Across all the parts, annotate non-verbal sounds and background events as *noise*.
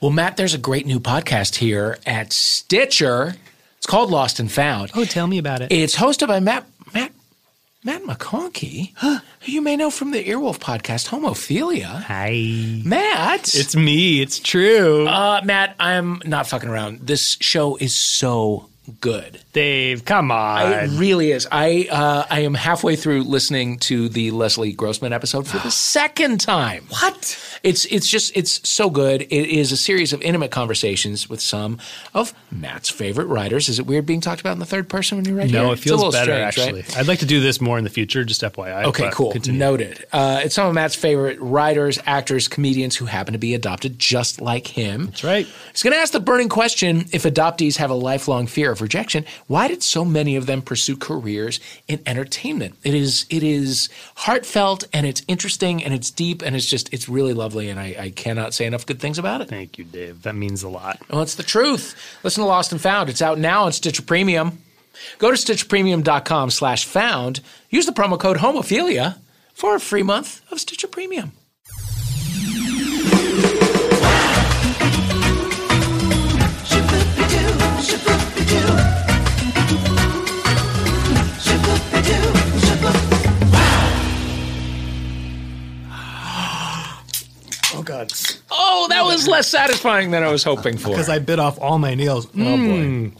Well, Matt, there's a great new podcast here at Stitcher. It's called Lost and Found. Oh, tell me about it. It's hosted by Matt Matt Matt McConkey, who you may know from the Earwolf podcast Homophilia. Hi. Matt, It's me. It's true. uh, Matt. I'm not fucking around. This show is so good. Dave, come on. It really is. I uh, I am halfway through listening to the Leslie Grossman episode for the *gasps* second time. what? It's it's just it's so good. It is a series of intimate conversations with some of Matt's favorite writers. Is it weird being talked about in the third person when you're right No, here? it feels better strange, actually. right? I'd like to do this more in the future, just FYI. Okay, cool. Continue. Noted. Uh, it's some of Matt's favorite writers, actors, comedians who happen to be adopted just like him. That's right. He's going to ask the burning question if adoptees have a lifelong fear of rejection, why did so many of them pursue careers in entertainment? It is it is heartfelt and it's interesting and it's deep and it's just it's really lovely and I, I cannot say enough good things about it. Thank you, Dave. That means a lot. Well, it's the truth. Listen to Lost and Found. It's out now on Stitcher Premium. Go to stitcherpremium.com slash found. Use the promo code homophilia for a free month of Stitcher Premium. Oh Oh, that was less satisfying than I was hoping for. Because I bit off all my nails. oh boy. Mm.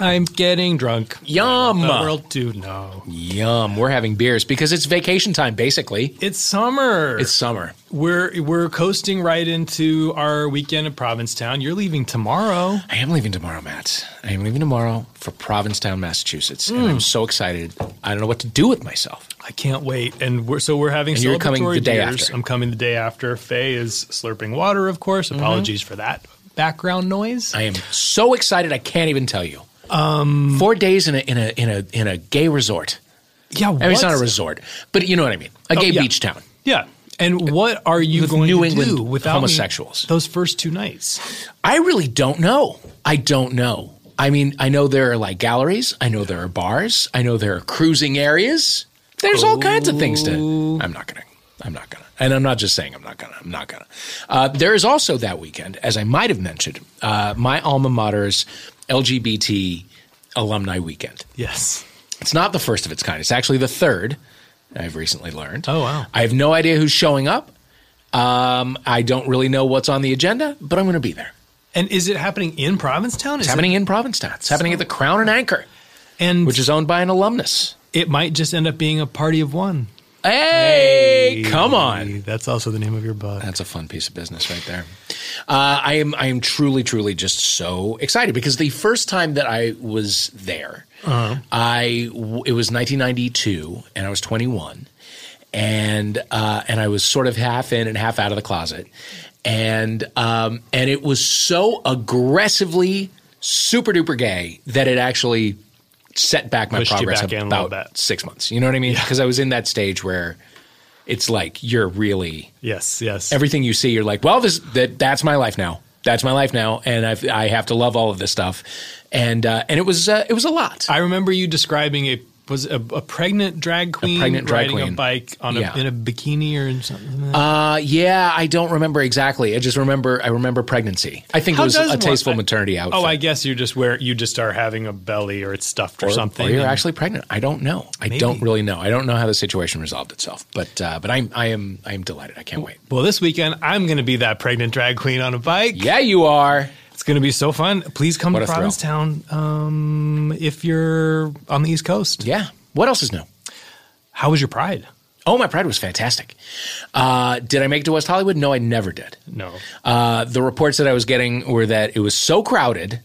I'm getting drunk. Yum. The world too. No. Yum. We're having beers because it's vacation time, basically. It's summer. It's summer. we're we're coasting right into our weekend in Provincetown. You're leaving tomorrow. I am leaving tomorrow, Matt. I am leaving tomorrow for Provincetown, Massachusetts. And I'm so excited. I don't know what to do with myself. I can't wait. And we're so we're having And you're coming the day beers. after. I'm coming the day after. Faye is slurping water, of course. Mm-hmm. Apologies for that background noise. I am so excited I can't even tell you. Um, Four days in a in a in a in a gay resort. yeah, I mean, it's not a resort, but you know what I mean. A gay yeah. beach town. Yeah. And what are you With going New to England do without homosexuals. those first two nights? I really don't know. I don't know. I mean, I know there are like galleries. I know there are bars. I know there are cruising areas. There's all kinds of things to. I'm not gonna. I'm not gonna. And I'm not just saying I'm not gonna. I'm not gonna. Uh, there is also that weekend, as I might have mentioned, uh, my alma mater's LGBT alumni weekend. Yes. It's not the first of its kind. It's actually the third. I've recently learned. Oh, wow. I have no idea who's showing up. Um, I don't really know what's on the agenda, but I'm going to be there. And is it happening in Provincetown? Is It's happening in Provincetown. It's happening at the Crown and Anchor, and which is owned by an alumnus. it might just end up being a party of one. Hey, come on. That's also the name of your book. That's a fun piece of business right there. Uh, I am I am truly truly just so excited because the first time that I was there, I w- it was 1992 and I was 21, and uh, and I was sort of half in and half out of the closet, and um, and it was so aggressively super duper gay that it actually set back my Pushed progress back about six months. You know what I mean? Because I was in that stage where it's like you're really Yes, yes. everything you see, you're like, well, this that that's my life now. That's my life now, and I've, I have to love all of this stuff, and uh, and it was uh, it was a lot. I remember you describing a was a, a pregnant drag queen pregnant drag riding queen. a bike on Yeah. a, in a bikini or something. Uh, yeah, I don't remember exactly. I just remember I remember pregnancy. I think How it was a tasteful I- maternity outfit. oh, I guess you're just where you just are having a belly or it's stuffed or, or something. Or you're actually pregnant. I don't know. I Maybe. don't really know. I don't know how the situation resolved itself. But uh, but I'm I am I am delighted. I can't wait. well, this weekend I'm going to be that pregnant drag queen on a bike. Yeah, you are. It's going to be so fun. Please come What to. Provincetown um, if you're on the East Coast. Yeah. What else is new? How was your Pride? Oh, my pride was fantastic. Uh, did I make it to West Hollywood? No, I never did. No. Uh, the reports that I was getting were that it was so crowded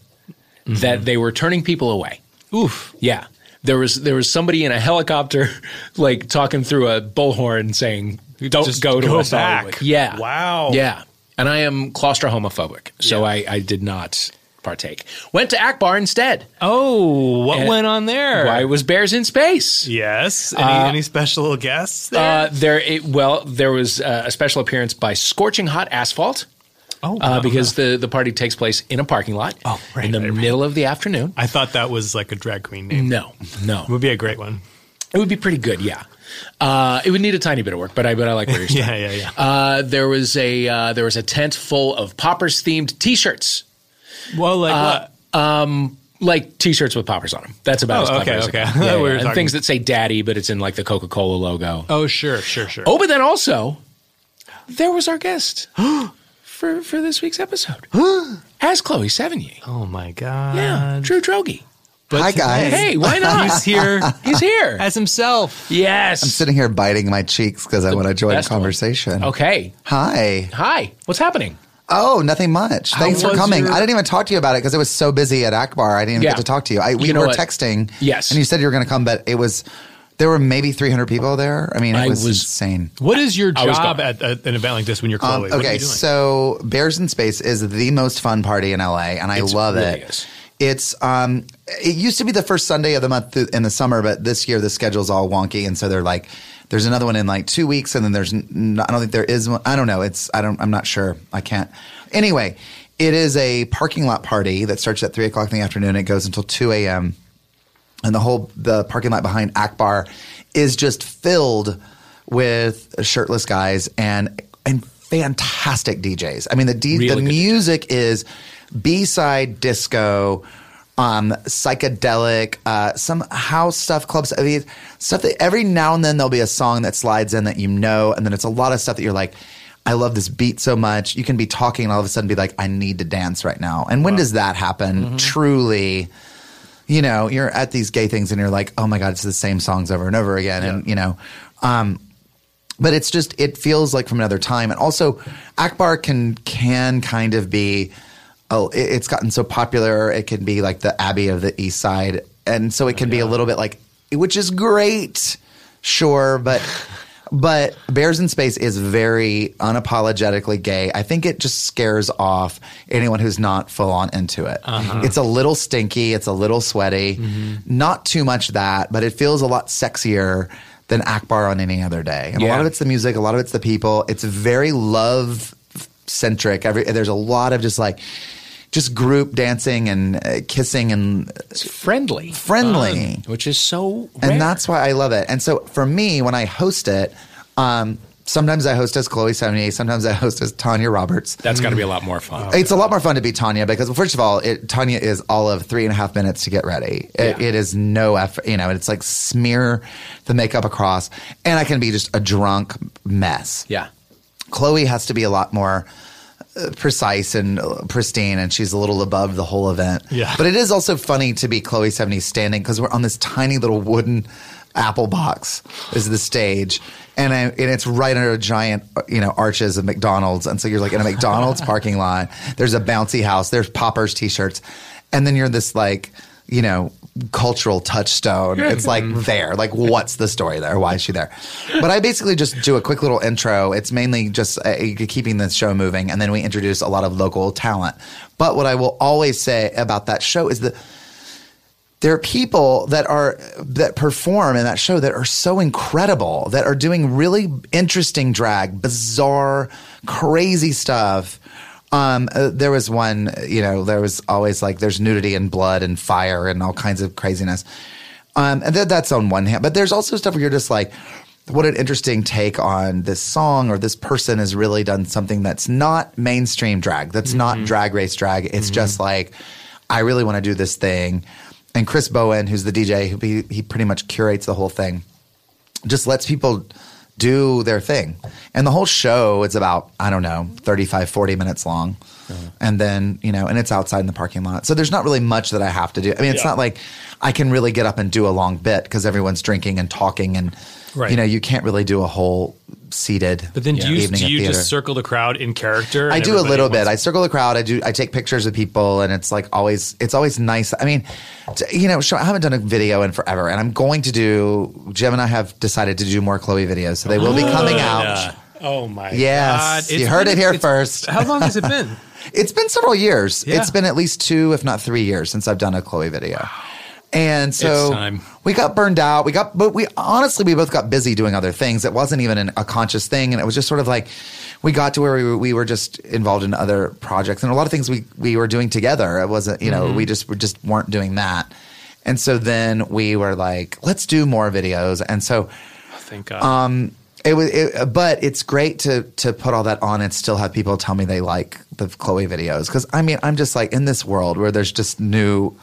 that they were turning people away. Oof. Yeah. There was there was somebody in a helicopter *laughs* like talking through a bullhorn saying, Don't Just go to go West back. Hollywood. Yeah. Wow. Yeah. And I am claustrophobic, so I, I did not partake. Went to Akbar instead. Oh, what And- went on there? Why was Bears in Space? Yes. Any, any special guests there? Uh, there, it, well, there was uh, a special appearance by Scorching Hot Asphalt. oh, uh, because the, the party takes place in a parking lot Oh, right, in the right, right. middle of the afternoon. I thought that was like a drag queen name. No, no. It would be a great one. It would be pretty good, yeah. Uh, it would need a tiny bit of work, but I but I like where you're. *laughs* Yeah, yeah, yeah. Uh, there was a uh, there was a tent full of poppers themed T-shirts, Well, like Uh, what? like T-shirts with poppers on them. That's about Oh, as clever okay, as *laughs* okay. got. I thought Yeah, we yeah. And things that say "Daddy," but it's in like the Coca Cola logo. Oh, sure, sure, sure. Oh, but then also there was our guest *gasps* for for this week's episode *gasps* as Chloe Sevigny. Oh my god. Yeah, Drew Droege. But Hi, guys. Hey, why not? He's here He's here. as himself. yes. I'm sitting here biting my cheeks because I want to join the best one. conversation. Okay. Hi. Hi. What's happening? Oh, nothing much. Thanks for was coming. your- I didn't even talk to you about it because it was so busy at Akbar. I didn't even Yeah. get to talk to you. I, we You know were what? texting. Yes. And you said you were going to come, but it was, there were maybe 300 people there. I mean, it I was, was- insane. What is your I was job gone. at, at an event like this when you're Um, Chloe? What are okay, you doing? so Bears in Space is the most fun party in LA, and I It's love really it. is. It's um, it used to be the first Sunday of the month th- in the summer, but this year the schedule's all wonky, and so they're like, there's another one in like two weeks, and then there's n- I don't think there is one. I don't know. It's I don't I'm not sure. I can't. Anyway, it is a parking lot party that starts at three o'clock in the afternoon. It goes until two a.m and the whole the parking lot behind Akbar is just filled with shirtless guys and and fantastic DJs. I mean the D, Really the music is B-side disco um, psychedelic, uh, some house stuff, clubs, I mean, stuff that every now and then there'll be a song that slides in that you know, and then it's a lot of stuff that you're like, I love this beat so much. You can be talking and all of a sudden be like, I need to dance right now. And when does that happen? Truly, you know, you're at these gay things and you're like, oh my God, it's the same songs over and over again. And, you know, um, but it's just, it feels like from another time. And also, Akbar can, can kind of be, oh, it- it's gotten so popular. It can be like the Abbey of the East Side. And so it can be a little bit like, which is great, sure, but. *laughs* But Bears in Space is very unapologetically gay. I think it just scares off anyone who's not full on into it. Uh-huh. It's a little stinky, it's a little sweaty, mm-hmm. not too much that, but it feels a lot sexier than Akbar on any other day. And a lot of it's the music, a lot of it's the people. It's very love centric. Every there's a lot of just like just group dancing and uh, kissing and It's friendly. friendly Which is so rare. and that's why I love it. And so for me, when I host it, um, sometimes I host as Chloe Sevigny, sometimes I host as Tanya Roberts. That's got to be a lot more fun. It's a lot more fun to be Tanya because, well, first of all, it, Tanya is all of three and a half minutes to get ready. It, Yeah. it is no effort, you know. It's like smear the makeup across, and I can be just a drunk mess. Yeah. Chloe has to be a lot more uh, precise and uh, pristine, and she's a little above the whole event. Yeah. But it is also funny to be Chloe Sevigny standing because we're on this tiny little wooden apple box is the stage. And, I, and it's right under a giant, you know, arches of McDonald's. And so you're like in a McDonald's *laughs* parking lot. There's a bouncy house. There's poppers t-shirts. And then you're this like, you know, cultural touchstone. It's like there. Like, what's the story there? Why is she there? But I basically just do a quick little intro. It's mainly just uh, keeping the show moving, and then we introduce a lot of local talent. But what I will always say about that show is that there are people that are that perform in that show that are so incredible that are doing really interesting drag bizarre crazy stuff. Um, uh, there was one you know there was always like there's nudity and blood and fire and all kinds of craziness. Um, and th- that's on one hand. But there's also stuff where you're just like what an interesting take on this song or this person has really done something that's not mainstream drag that's not drag race drag. It's just like i really want to do this thing and Chris Bowen, who's the DJ, he, he pretty much curates the whole thing, just lets people do their thing. And the whole show is about, I don't know, 35, 40 minutes long. Uh-huh. And then, you know, and it's outside in the parking lot. So there's not really much that I have to do. I mean, it's Yeah. not like I can really get up and do a long bit because everyone's drinking and talking and, Right. you know, you can't really do a whole seated But then do you, do you just circle the crowd in character? I do a little bit. I circle the crowd. I do. I take pictures of people, and it's like always. It's always nice. I mean, you know, I haven't done a video in forever, and I'm going to do. Jim and I have decided to do more Chloe videos, so they will be coming out. Oh my Yes, God. you It's heard been- it here first. How long has it *laughs* been? It's been several years. Yeah. It's been at least two, if not three years, since I've done a Chloe video. And so we got burned out. We got, but we honestly, we both got busy doing other things. It wasn't even an, a conscious thing. And it was just sort of like, we got to where we were, we were just involved in other projects and a lot of things we, we were doing together. It wasn't, you know, Mm-hmm. we just, we just weren't doing that. And so then we were like, let's do more videos. And so Thank God. It was, it, but it's great to to put all that on and still have people tell me they like the Chloe videos because I mean I'm just like in this world where there's just new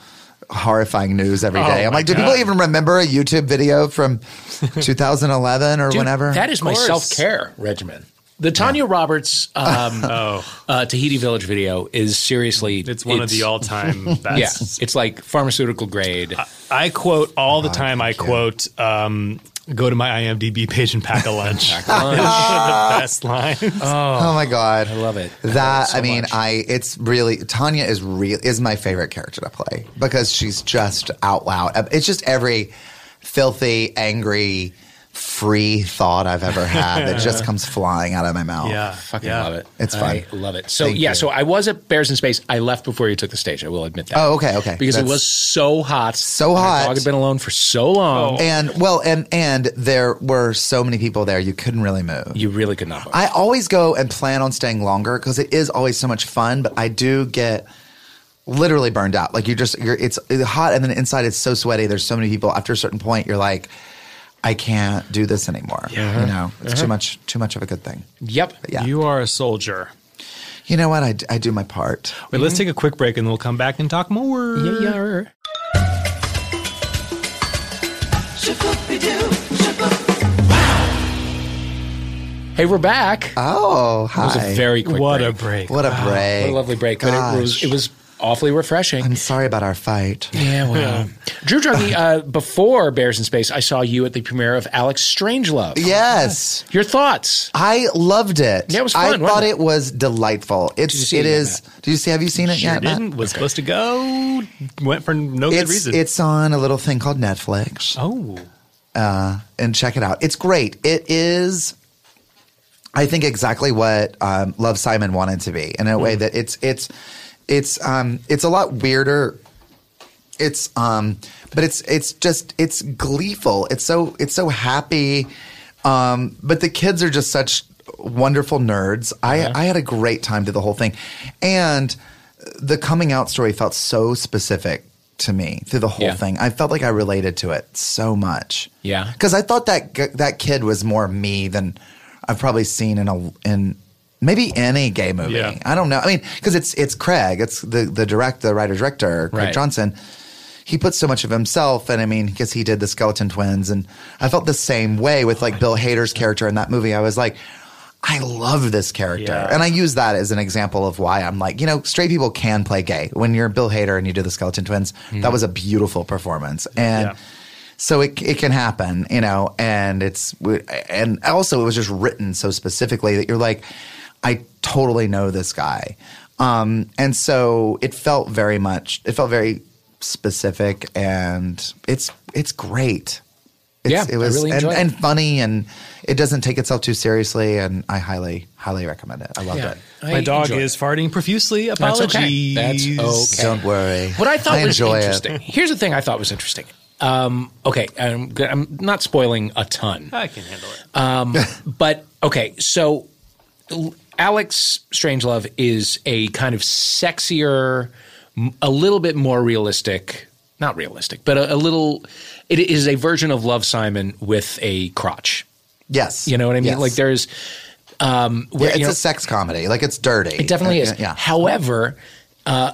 horrifying news every day. Oh I'm like, do God. people even remember a YouTube video from *laughs* 2011 or Dude, whenever? That is my self care regimen. The Tanya Roberts um, *laughs* oh, uh, Tahiti Village video is seriously. it's one of the all-time *laughs* Yeah, best. it's like pharmaceutical grade. I quote all the time. I quote, um, "Go to my IMDb page and pack a *laughs* lunch." Pack a lunch. The best lines. Oh. oh my god, I love it. I love That it so I mean, much. I it's really Tanya is real is my favorite character to play because she's just out loud. It's just every filthy, angry, free thought I've ever had that just *laughs* comes flying out of my mouth. yeah, Fucking yeah. love it. It's I fun. love it. So Thank yeah, you. so I was at Bears in Space. I left before you took the stage. I will admit that. Oh, okay, okay. Because it was so hot. So and our hot. dog had been alone for so long. Oh. And well, and and there were so many people there, you couldn't really move. You really could not. Move. I always go and plan on staying longer because it is always so much fun. But I do get literally burned out. Like you're just you're it's, it's hot and then inside it's so sweaty. There's so many people. After a certain point, you're like, I can't do this anymore. Yeah. You uh-huh. know, it's too uh-huh. much too much of a good thing. yep. Yeah. You are a soldier. You know what? I, I do my part. Wait, let's take a quick break and then we'll come back and talk more. Yeah, yeah. Hey, we're back. Oh, It was a very quick What break. a break. what a break. What a lovely break. But it was it was awfully refreshing. I'm sorry about our fight. yeah, well. Drew Droege, uh, before Bears in Space, I saw you at the premiere of Alex Strangelove. Yes. Your thoughts? I loved it. Yeah, it was fun. I thought it? it was delightful. It's you see it it yet, is. Did you see? Have you seen it Sure yet? Matt? didn't. Was supposed to go. Went for no good It's reason. it's on a little thing called Netflix, oh. uh, and check it out. It's great. It is. I think exactly what um, Love Simon wanted to be in a way that it's it's it's um, it's a lot weirder. It's um, but it's it's just it's gleeful. It's so it's so happy. Um, but the kids are just such wonderful nerds. I I had a great time to the whole thing, and the coming out story felt so specific to me through the whole Yeah. thing. I felt like I related to it so much. Yeah. because I thought that g- that kid was more me than I've probably seen in a in maybe any gay movie. Yeah. I don't know. I mean, because it's it's Craig, it's the the direct the writer director Craig Right. Johnson. He puts so much of himself, and I mean, because he did the Skeleton Twins, and I felt the same way with like Bill Hader's character in that movie. I was like, I love this character, Yeah. and I use that as an example of why I'm like, you know, straight people can play gay. When you're Bill Hader and you do the Skeleton Twins, that mm-hmm. was a beautiful performance, and Yeah. so it it can happen, you know, and it's and also it was just written so specifically that you're like, I totally know this guy, um, and so it felt very much, it felt very specific, and it's it's great. It's, Yeah, it I was really and, it. and funny, and it doesn't take itself too seriously, and I highly highly recommend it. I loved Yeah. it. I My dog is it. farting profusely. That's Apologies. okay. That's okay. Don't worry. What I thought I was enjoy it. interesting. Here's the thing I thought was interesting. Um, okay, I'm, g- I'm not spoiling a ton. I can handle it. Uh, *laughs* But okay, so L- Alex Strangelove is a kind of sexier, a little bit more realistic, not realistic, but a, a little. It is a version of Love Simon with a crotch. Yes, You know what I mean? Yes. Like there's. Um, Yeah, it's you know, a sex comedy. Like it's dirty. it definitely Uh, is. Yeah. However, uh,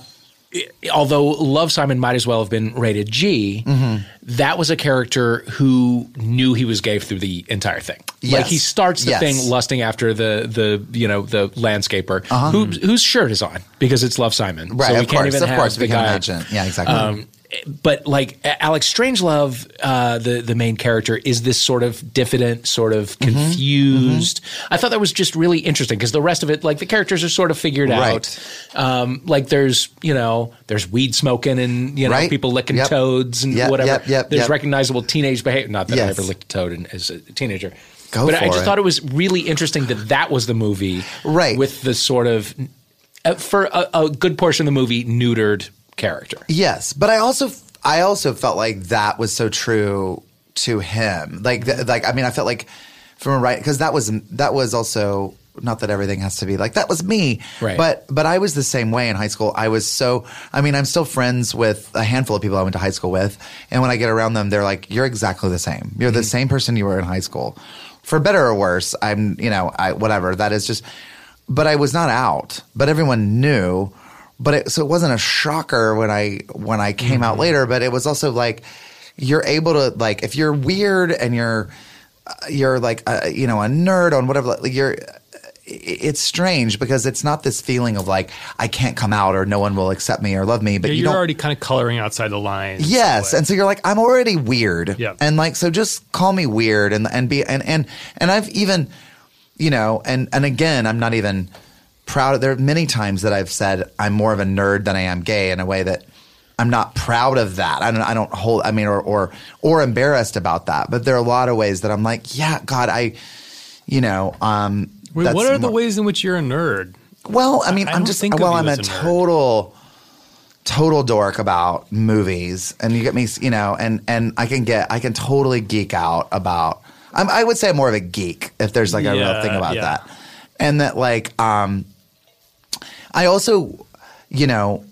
although Love Simon might as well have been rated G, Mm-hmm. that was a character who knew he was gay through the entire thing. Like he starts the Yes. thing lusting after the the you know the landscaper Uh-huh. who, whose shirt is on because it's Love Simon. Right, so we of can't course, even of have course, the we guy. imagine. Yeah, exactly. Um, but like Alex Strangelove, uh, the the main character is this sort of diffident, sort of Mm-hmm. confused. I thought that was just really interesting because the rest of it, like the characters are sort of figured Right. out. Um, like there's you know there's weed smoking and you know Right. people licking Yep. toads and Yep, whatever. yep, there's recognizable teenage behavior. Not that I Yes. ever licked a toad as a teenager. Go but I just it. thought it was really interesting that that was the movie, Right. With the sort of uh, for a, a good portion of the movie neutered character. Yes, but I also I also felt like that was so true to him. Like th- mm-hmm. like I mean I felt like from a right because that was that was also not that everything has to be like that was me, Right. but but I was the same way in high school. I was so I mean I'm still friends with a handful of people I went to high school with, and when I get around them, they're like, "You're exactly the same. You're the mm-hmm. same person you were in high school, for better or worse." I'm you know I whatever that is just, but I was not out, but everyone knew. But it, so it wasn't a shocker when I when I came out later, but it was also like you're able to like if you're weird and you're uh, you're like uh, you know a nerd on whatever like you're it's strange because it's not this feeling of like I can't come out or no one will accept me or love me, but Yeah, you you're don't. already kind of coloring outside the lines. Yes, a and so you're like, I'm already weird, Yeah. and like, so just call me weird, and and be and and and I've even, you know, and and again, I'm not even proud. There are many times that I've said I'm more of a nerd than I am gay in a way that I'm not proud of that. I don't I don't hold. I mean, or or or embarrassed about that. But there are a lot of ways that I'm like, yeah, God, I, you know, um. Wait, that's what are the ways in which you're a nerd? well, I mean, I I'm just well, I'm a, a total total dork about movies, and you get me, you know, and and I can get I can totally geek out about. I'm, I would say I'm more of a geek if there's like a real thing about yeah. that, and that like um, I also, you know.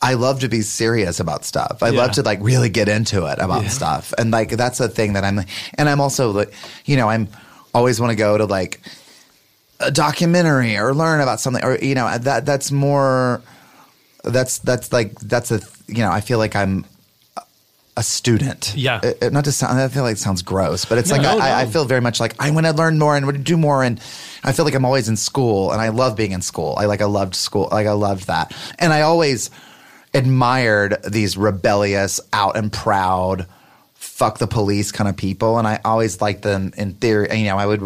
I love to be serious about stuff. I Yeah. love to like really get into it about stuff. And like that's a thing that I'm and I'm also like you know, I'm always want to go to like a documentary or learn about something or you know that that's more that's that's like that's a you know I feel like I'm a student. Yeah. Uh, uh, not to sound I feel like it sounds gross, but it's No, like no, I, I feel very much like I want to learn more and want to do more and I feel like I'm always in school and I love being in school. I like I loved school. Like I loved that. And I always admired these rebellious, out and proud, fuck the police kind of people, and I always liked them in theory. You know, I would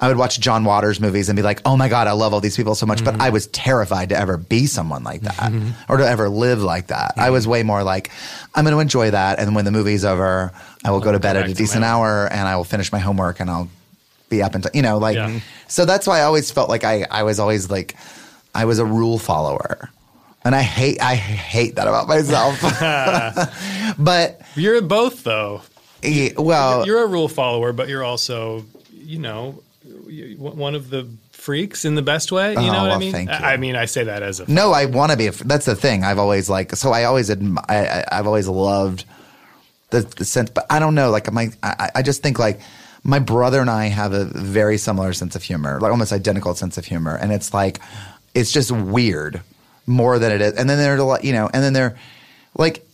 I would watch John Waters movies and be like, oh my god, I love all these people so much, but I mm-hmm. was terrified to ever be someone like that mm-hmm. or to ever live like that. I was mm-hmm. way more like, I'm going to enjoy that, and when the movie's over, I will go to bed at a decent hour, and I will finish my homework, and I'll be up until you know, like. Yeah. So that's why I always felt like I I was always like, I was a rule follower. And I hate I hate that about myself. *laughs* *laughs* but You're both though. Eh, well, You're a rule follower, but you're also, you know, one of the freaks in the best way. You Oh, know what I mean? thank you. I mean, I say that as a no, I want to be. A, that's the thing. I've always like. So I always admi- I, I've always loved the, the sense, but I don't know. Like my, I, I just think like my brother and I have a very similar sense of humor, like almost identical sense of humor, and it's like it's just weird more than it is. And then there's a lot, you know, and then there, like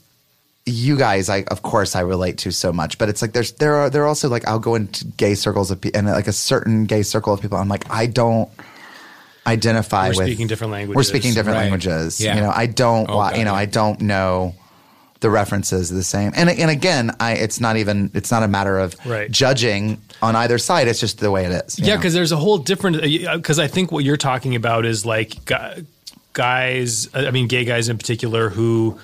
you guys, I of course I relate to so much, but it's like there's there are there are also like I'll go into gay circles of people and like a certain gay circle of people. I'm like I don't identify We're with speaking different languages. We're speaking different Right. languages. Yeah. You know, I don't Oh, you know. I don't know the references the same. And and again, I it's not even it's not a matter of Right. judging on either side. It's just the way it is. Yeah, because there's a whole different. Uh, because uh, I think what you're talking about is like guys. Uh, I mean, gay guys in particular who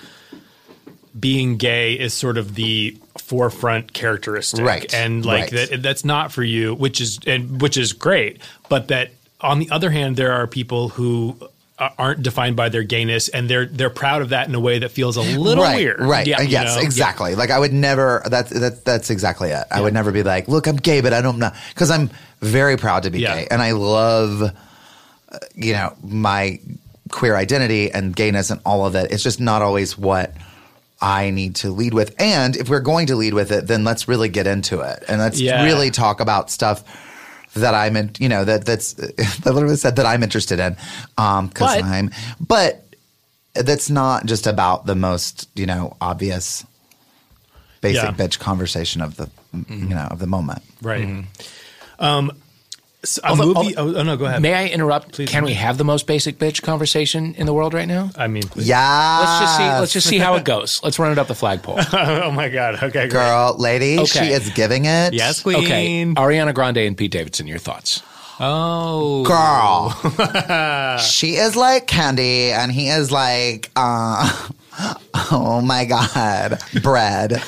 being gay is sort of the forefront characteristic, Right, And like right. that that's not for you, which is and which is great. But that on the other hand, there are people who aren't defined by their gayness, and they're they're proud of that in a way that feels a little right, weird. Right. Yeah, Uh, you yes, know? exactly. Like I would never that, that that's exactly it. I would never be like, "Look, I'm gay, but I don't know." Cuz I'm very proud to be Yeah. gay and I love uh, you know, my queer identity and gayness and all of it. It's just not always what I need to lead with. And if we're going to lead with it, then let's really get into it. And let's Yeah. really talk about stuff that I'm in, you know, that that's *laughs* I literally said that I'm interested in. Um, cause But- I'm, but that's not just about the most, you know, obvious basic Yeah. bitch conversation of the, you know, of the moment. right. Um, so a Although- movie. Oh, oh, no, go ahead. May I interrupt? Please. Can we have the most basic bitch conversation in the world right now? I mean, please. Yeah. Let's just see. Let's just see how it goes. *laughs* Let's run it up the flagpole. *laughs* oh my god. Okay, great. Girl, lady, she is giving it. Yes, queen. Okay, Ariana Grande and Pete Davidson. Your thoughts? Oh, Girl. *laughs* she is like candy and he is like uh oh my god. Bread.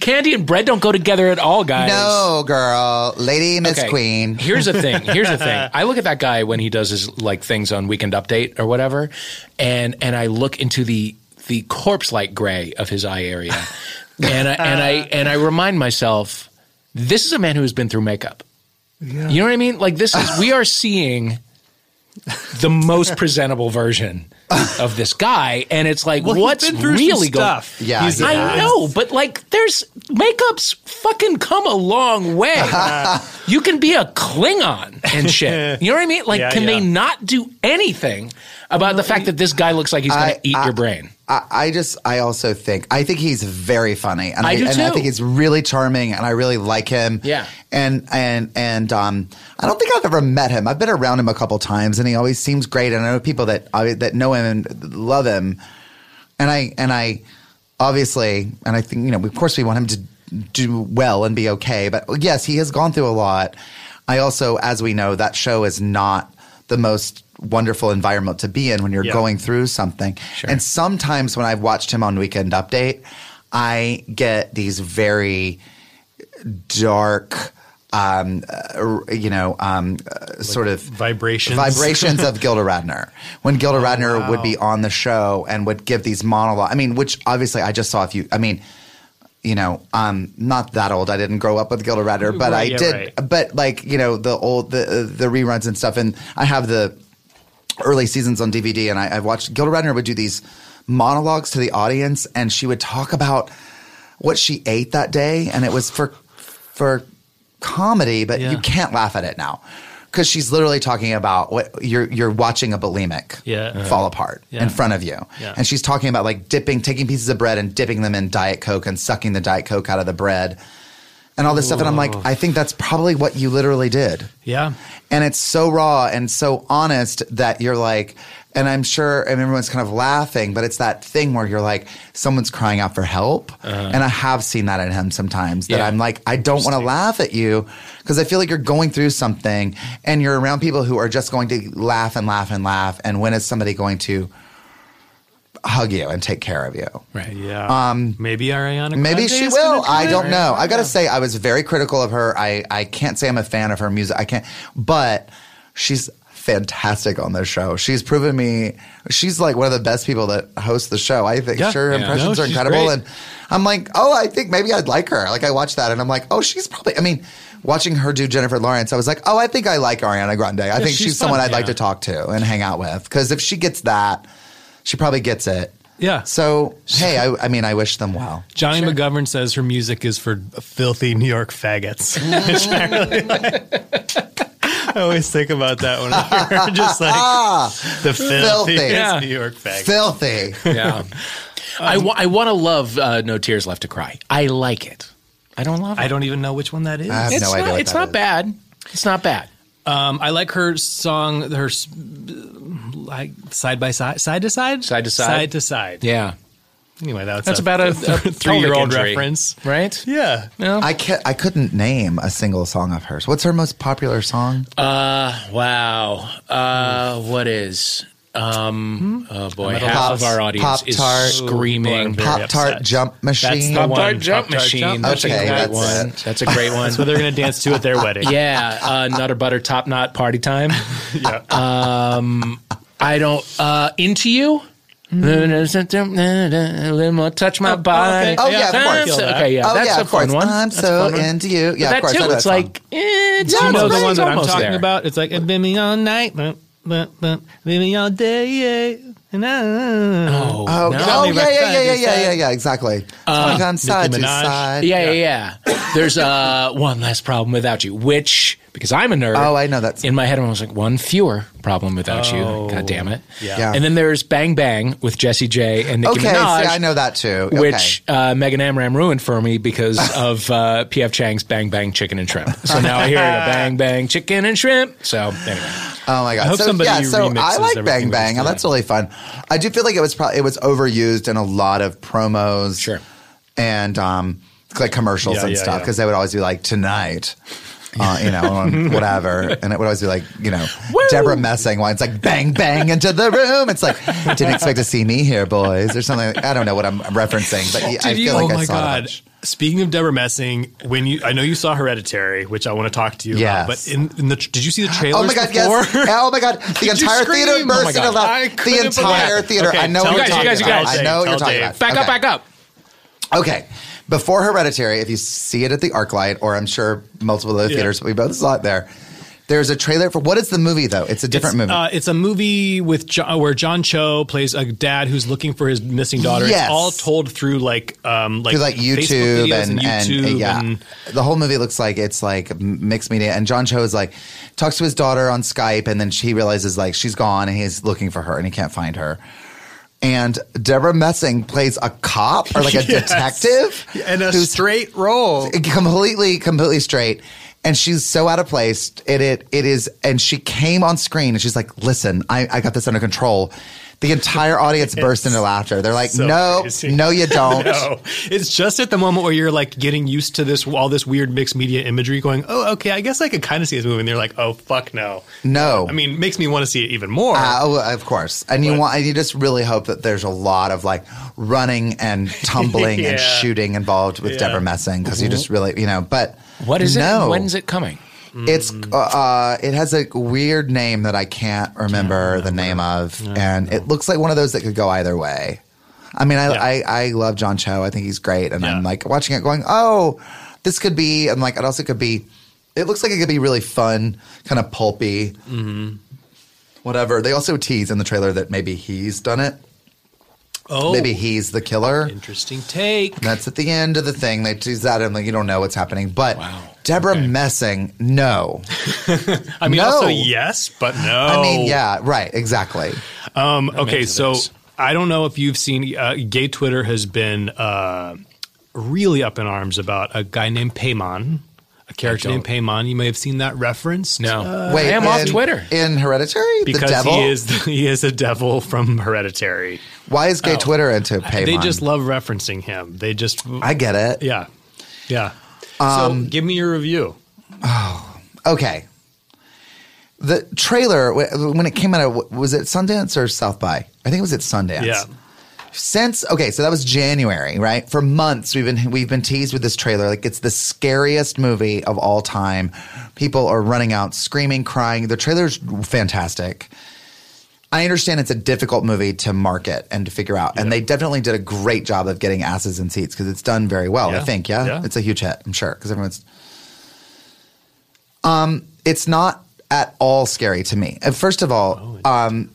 Candy and bread don't go together at all, guys. No, girl. Lady Miss Okay, Queen. Here's the thing. Here's the thing. *laughs* I look at that guy when he does his like things on Weekend Update or whatever, and and I look into the the corpse like gray of his eye area, *laughs* and I and I and I remind myself, this is a man who has been through makeup. You know what I mean? Like this is we are seeing the most presentable version *laughs* of this guy, and it's like, Well, he's what's been through some really going? stuff. Yeah, He's- I has. know, but like, there's makeup's fucking come a long way. *laughs* you can be a Klingon and shit. *laughs* You know what I mean? Like, Yeah, can they not do anything about the fact that this guy looks like he's going to eat I- your brain? I, I just, I also think, I think he's very funny, and I do and I think he's really charming, and I really like him. Yeah. and and and um, I don't think I've ever met him. I've been around him a couple times, and he always seems great. And I know people that I, that know him and love him, and I and I obviously, and I think you know, of course, we want him to do well and be okay. But yes, he has gone through a lot. I also, as we know, that show is not the most wonderful environment to be in when you're Yeah. going through something. Sure. And sometimes when I've watched him on Weekend Update, I get these very dark. Um, uh, you know, um, uh, sort of Vibrations. vibrations of *laughs* Gilda Radner. When Gilda Oh, Radner would be on the show and would give these monologues. I mean, which obviously I just saw a few. I mean, you know, I'm not that old. I didn't grow up with Gilda Radner, but Right, I yeah, did. right. But like, you know, the old the the reruns and stuff, and I have the early seasons on DVD, and I, I've watched. Gilda Radner would do these monologues to the audience, and she would talk about what she ate that day, and it was for for comedy, but Yeah. you can't laugh at it now because she's literally talking about what you're you're watching a bulimic Yeah. fall apart Yeah. in front of you, Yeah. and she's talking about like dipping, taking pieces of bread and dipping them in diet coke and sucking the diet coke out of the bread. And all this stuff, and I'm like, I think that's probably what you literally did Yeah. and it's so raw and so honest that you're like and i'm sure and everyone's kind of laughing but it's that thing where you're like someone's crying out for help and i have seen that in him sometimes that Yeah. i'm like i don't want to laugh at you because i feel like you're going through something and you're around people who are just going to laugh and laugh and laugh and when is somebody going to hug you and take care of you Right. Yeah. Um, maybe Ariana. Maybe Grande she will. do I don't know. I got to say, I was very critical of her. I, I can't say I'm a fan of her music. I can't, but she's fantastic on this show. She's proven me, she's like one of the best people that hosts the show. I think Yeah. sure Yeah. impressions No, are incredible. great. And I'm like, oh, I think maybe I'd like her. Like I watched that and I'm like, oh, she's probably, I mean, watching her do Jennifer Lawrence, I was like, oh, I think I like Ariana Grande. I think she's she's, someone fun. I'd like to talk to and hang out with. Cause if she gets that, she probably gets it. Yeah. So, hey, I, I mean, I wish them well. Johnny McGovern says her music is for filthy New York faggots. *laughs* *laughs* *laughs* Which I, really like. I always think about that when I'm *laughs* just like the Filthy. filthy Yeah. New York faggots. Filthy. Yeah. I, wa- I want to love uh, No Tears Left to Cry. I like it. I don't love it. I don't even know which one that is. I have It's no idea not, what it's that not is. bad. It's not bad. Um, I like her song, her like side by side, side to side, Side to side? side to side. Yeah. Anyway, that's That's about a, a *laughs* three-year-old reference, right? Yeah. No. I can't, I couldn't name a single song of hers. What's her most popular song? Uh, wow. Uh, what is? Um, oh boy, half Pops, of our audience is Pop-Tart. screaming. Pop Tart. Jump Machine. the Pop. Tart Jump Pop-Tart Machine. Jump That's Okay, a great that's one. it. That's a great one. *laughs* So they're going to dance to at their *laughs* wedding. yeah, uh, Nutter Butter Top Knot Party Time. Yeah. I don't. Uh, into you. A little more touch my body. Oh, yeah, of course. Okay, yeah, oh that's yeah, a of course. fun one. I'm That's so one. into you. Yeah, But of course. that I too, know it's song. like it's Yeah, you know the one that I'm talking there. about? It's like, been me all night, bum, bum, bum, been me all day, yeah. And I, Oh, Oh, no. oh yeah, yeah, yeah, yeah, yeah, yeah, yeah, exactly. Uh, on side to Minaj. side. Yeah, yeah, yeah. There's uh, one less problem without you, which because I'm a nerd. Oh, I know that. In my head, I was like, one fewer problem without Oh, you. God damn it. yeah. Yeah. And then there's Bang Bang with Jessie J and Nicki Okay, Minaj. see, I know that too. Okay. Which uh, Megan Amram ruined for me because *laughs* of uh, P.F. Chang's Bang Bang Chicken and Shrimp. So now I hear it, Bang Bang Chicken and Shrimp. So anyway, Oh my god! I hope so, somebody yeah, so remixes I like Bang Bang, and that's really fun. I do feel like it was probably it was overused in a lot of promos, Sure. and um, like commercials Yeah, and yeah, stuff yeah. because they would always be like tonight. Uh, you know, on *laughs* whatever, and it would always be like, you know, Debra Messing when it's like bang bang into the room. It's like didn't expect to see me here, boys, or something. I don't know what I'm referencing, but I Did you? feel like oh I saw it a god! bunch. Speaking of Debra Messing, when you, I know you saw Hereditary, which I want to talk to you Yes. about. But in, in the, did you see the trailer? *gasps* Oh my god! before? Yes. *laughs* Oh my god! The you entire theater Oh my into God. The entire theater. Okay, I know what you you're guys, talking you guys, about. I know what you're talking Dave. about. back up, back up. Okay. Before Hereditary, if you see it at the ArcLight, or I'm sure multiple other Yeah. theaters, we both saw it there. There's a trailer for what is the movie though? It's a different it's, movie. Uh, it's a movie with John, where John Cho plays a dad who's looking for his missing daughter. Yes. It's all told through like um like, through like YouTube and, and, YouTube yeah, and the whole movie looks like it's like mixed media. And John Cho is like talks to his daughter on Skype, and then she realizes like she's gone, and he's looking for her, and he can't find her. And Debra Messing plays a cop or like a *laughs* Yes. detective and a straight role. completely completely straight and she's so out of place it it, it is and she came on screen and she's like listen i, I got this under control the entire audience burst into laughter they're like so no crazy. no you *laughs* don't No, it's just at the moment where you're like getting used to this all this weird mixed media imagery, going, "Oh, okay, I guess I could kind of see this movie." And you're like, "Oh, fuck no." no I mean, it makes me want to see it even more. Uh, oh, of course, and you want, you just really hope that there's a lot of like running and *laughs* tumbling and shooting involved with Yeah. Debra Messing because you just really, you know. But What is it? no. and When's it coming? It's uh, uh, it has a weird name that I can't remember the name of, and it looks like one of those that could go either way. I mean, I, Yeah. I I love John Cho. I think he's great, and I'm like watching it, going, "Oh, this could be." And like, it also could be. It looks like it could be really fun, kind of pulpy, Mm-hmm. whatever. They also tease in the trailer that maybe he's done it. Oh, Maybe he's the killer. interesting take. That's at the end of the thing. They tease that, and like you don't know what's happening. But Wow. Deborah Okay. Messing, no. *laughs* I mean, No. also yes, but no. I mean, yeah, right, exactly. Um, okay, so this. I don't know if you've seen uh, gay Twitter has been uh, really up in arms about a guy named Paimon, a character named Paimon. You may have seen that reference. No. uh, Wait, I am off Twitter. in Hereditary. the because devil. he is *laughs* he is a devil from Hereditary. Why is gay Twitter into Paimon? They just love referencing him. They just I get it. yeah, yeah. Um, so give me your review. Okay. The trailer when it came out, was it Sundance or South by? I think it was at Sundance. Yeah. Since okay, so that was January, right? For months we've been we've been teased with this trailer like it's the scariest movie of all time. People are running out screaming, crying. The trailer's fantastic. I understand it's a difficult movie to market and to figure out, and they definitely did a great job of getting asses in seats because it's done very well. I think, yeah? Yeah. it's a huge hit. I'm sure because everyone's. Um, it's not at all scary to me. Uh, First of all, um,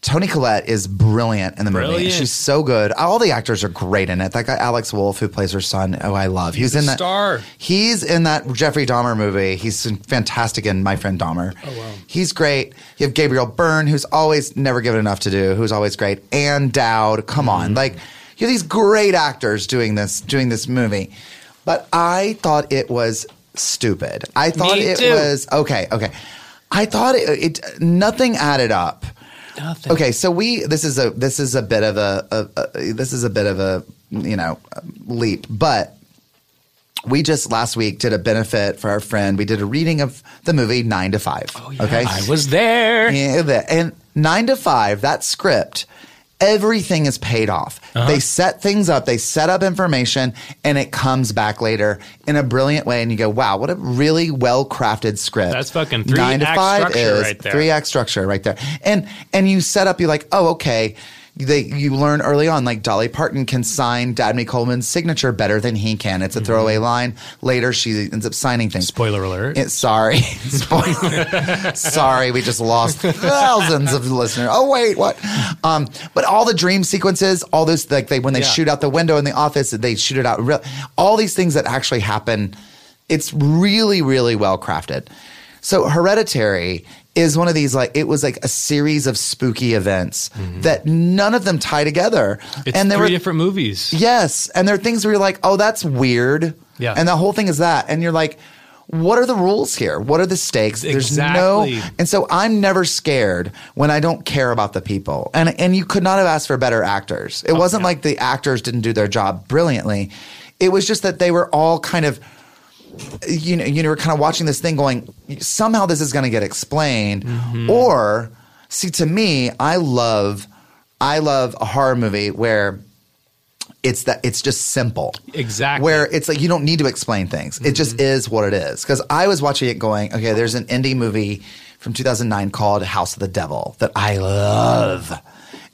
Toni Collette is brilliant in the movie. She's so good. All the actors are great in it. That guy Alex Wolff, who plays her son, oh, I love. He's, in a that star. He's in that Jeffrey Dahmer movie. He's fantastic in My Friend Dahmer. Oh wow. He's great. You have Gabriel Byrne, who's always never given enough to do, who's always great. Ann Dowd. Come Mm-hmm. on, like you have these great actors doing this doing this movie. But I thought it was stupid. I thought Me it too. was okay. Okay. I thought it, it nothing added up. Nothing. Okay, so we this is a this is a bit of a, a, a this is a bit of a you know leap, but we just last week did a benefit for our friend. We did a reading of the movie Nine to Five. Oh, yeah. Okay, I was there. yeah, and Nine to Five that script. Everything is paid off. Uh-huh. They set things up, they set up information, and it comes back later in a brilliant way. And you go, wow, what a really well crafted script. That's fucking three Nine to five structure is right there. Three act structure right there. And and you set up, you're like, oh, okay. They, you learn early on, like Dolly Parton can sign Dabney Coleman's signature better than he can. It's a throwaway line. Later, she ends up signing things. Spoiler alert. It, sorry, *laughs* Spoiler. *laughs* sorry, we just lost thousands of listeners. Oh wait, what? Um, but all the dream sequences, all those like they when they Yeah. shoot out the window in the office, they shoot it out. Real, all these things that actually happen, it's really, really well crafted. So Hereditary is one of these like it was like a series of spooky events that none of them tie together, Mm-hmm. it's and there three were different movies. Yes, and there are things where you're like, oh, that's weird. Yeah. and the whole thing is that, and you're like, what are the rules here? What are the stakes? There's Exactly. no, and so I'm never scared when I don't care about the people, and and you could not have asked for better actors. It wasn't like the actors didn't do their job brilliantly. It was just that they were all kind of you know, you know, we're kind of watching this thing going, somehow this is going to get explained. Mm-hmm. Or, see, to me, I love, I love a horror movie where it's that it's just simple. Exactly. Where it's like you don't need to explain things. It just mm-hmm. is what it is. Because I was watching it going, okay, there's an indie movie from 2009 called House of the Devil that I love.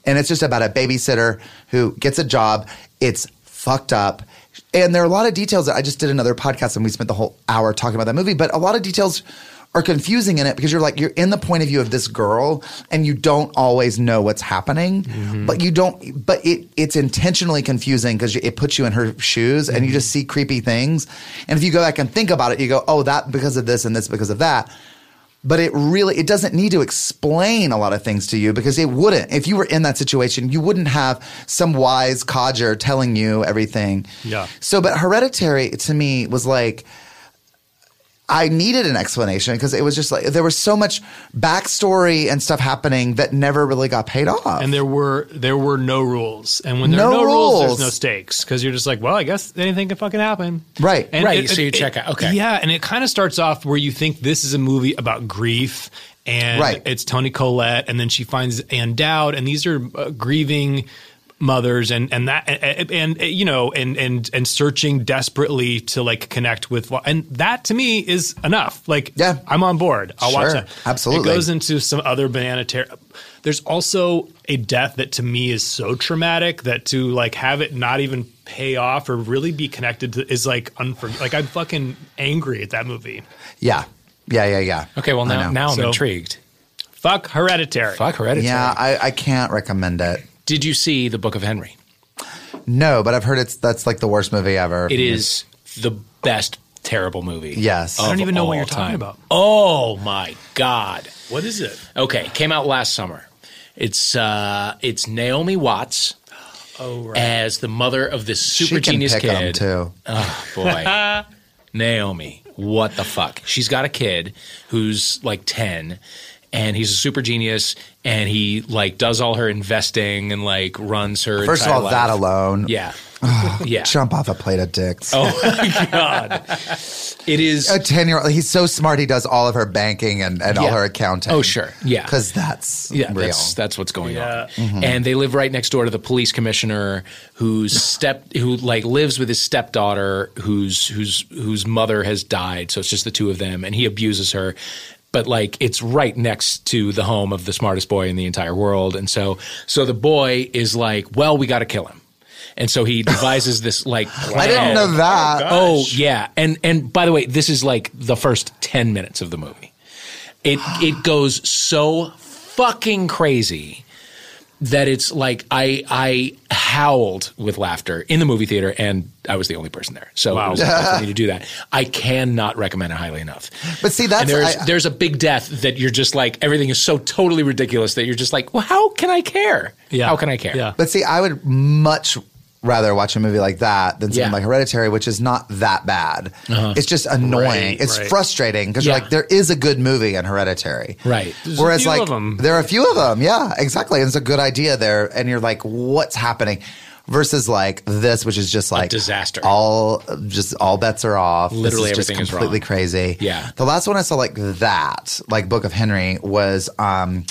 And it's just about a babysitter who gets a job. It's fucked up. And there are a lot of details that I just did another podcast and we spent the whole hour talking about that movie, but a lot of details are confusing in it because you're like you're in the point of view of this girl and you don't always know what's happening Mm-hmm. but you don't but it it's intentionally confusing because it puts you in her shoes and you Mm-hmm. just see creepy things and if you go back and think about it you go oh that because of this and this because of that but it really it doesn't need to explain a lot of things to you because it wouldn't if you were in that situation you wouldn't have some wise codger telling you everything Yeah. so but hereditary to me was like I needed an explanation because it was just like there was so much backstory and stuff happening that never really got paid off. And there were there were no rules, and when there No are no rules, rules. there's no stakes because you're just like, well, I guess anything can fucking happen, Right. And Right, so you check out- okay. yeah, and it kind of starts off where you think this is a movie about grief, and Right. it's Toni Collette, and then she finds Ann Dowd, and these are uh, grieving mothers and and that and, and, you know and and and searching desperately to like connect with and that to me is enough like Yeah. i'm on board i'll watch Sure. that Absolutely. it goes into some other banana ter- there's also a death that to me is so traumatic that to like have it not even pay off or really be connected to is like unfor- like i'm fucking angry at that movie yeah, yeah, yeah, yeah. Okay, well now now I'm So- intrigued. fuck hereditary Fuck Hereditary. yeah, I, I can't recommend it. Did you see the Book of Henry? No, but I've heard it's that's like the worst movie ever. It is the best terrible movie. Yes. i don't even know what you're talking time. about Oh my god. what is it Okay, came out last summer. It's uh it's Naomi Watts oh right as the mother of this She super can genius pick 'em, kid. too. Oh boy. *laughs* Naomi, what the fuck? She's got a kid who's like 10 and he's a super genius and he like does all her investing and like runs her First of entire all, that alone. Yeah. *sighs* yeah. Jump off a plate of dicks. Oh my *laughs* god. It is A ten year old. He's so smart. He does all of her banking and, and all her oh, accounting. Oh, sure. Yeah. because that's Yeah, real. that's that's what's going Yeah. on. And they live right next door to the police commissioner, whose step who like lives with his stepdaughter, whose whose whose mother has died. So it's just the two of them, and he abuses her. But like it's right next to the home of the smartest boy in the entire world, and so so the boy is like, well, we got to kill him. And so he devises this like plan. *laughs* I didn't know that. Oh, oh yeah, and and by the way, this is like the first ten minutes of the movie. It it goes so fucking crazy that it's like I I howled with laughter in the movie theater, and I was the only person there. So Wow. it was hard for me to *laughs* do that. I cannot recommend it highly enough. But see, that's and there's I- there's a big death that you're just like everything is so totally ridiculous that you're just like, well, how can I care? Yeah. how can I care? Yeah. But see, I would much rather watch a movie like that than something Yeah. like Hereditary, which is not that bad. It's just annoying. Right, it's right. frustrating because Yeah. you're like, there is a good movie in Hereditary. Right. There's a Whereas, few like, of 'em. there are a few of them. Yeah, exactly. And it's a good idea there. And you're like, what's happening? Versus like this, which is just like disaster. All just all bets are off. This Literally is just everything is completely wrong. crazy. Yeah. The last one I saw like that, like Book of Henry, was um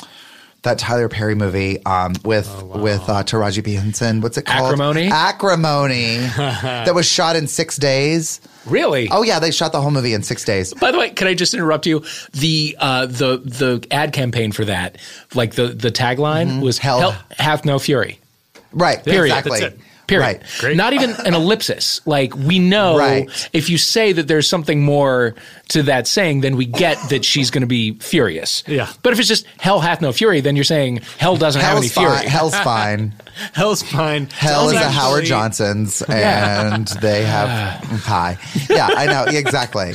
that Tyler Perry movie um, with with uh, Taraji P Henson. What's it called? Acrimony? Acrimony. *laughs* that was shot in six days. Really? Oh yeah, they shot the whole movie in six days. By the way, can I just interrupt you? The uh, the the ad campaign for that, like the the tagline was Hell- "Hell hath no fury." Right. Period. Exactly. That's it. Period. Right. Great. Not even an ellipsis. Like we know Right. if you say that there's something more to that saying, then we get that she's going to be furious. Yeah. But if it's just hell hath no fury, then you're saying hell doesn't have any Hell's fury. fine. Hell's fine. *laughs* hell's fine Hell is Sounds a Howard actually- Johnson's, *laughs* and they have *sighs* pie. Yeah, I know exactly.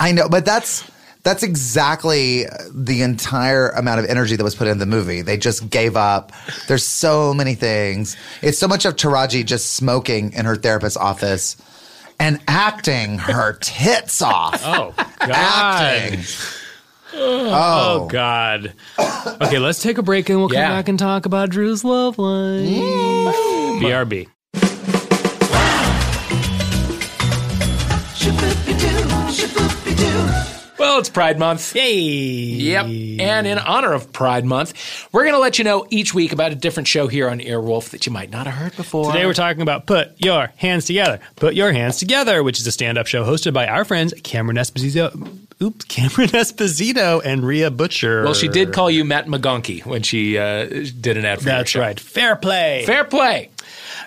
I know, but that's that's exactly the entire amount of energy that was put in the movie. They just gave up. There's so many things. It's so much of Taraji just smoking in her therapist's office and acting her tits off. oh god acting. Oh, oh. God. Okay, let's take a break and we'll come Yeah. back and talk about Drew's love life. Mm. BRB. Well, it's Pride Month. Yay. Yep. And in honor of Pride Month, we're going to let you know each week about a different show here on Earwolf that you might not have heard before. Today we're talking about Put Your Hands Together. Put Your Hands Together, which is a stand-up show hosted by our friends Cameron Esposito. Oops, Cameron *laughs* Esposito and Rhea Butcher. Well, she did call you Matt McGonkey when she uh, did an ad for That's right. Fair play. Fair play.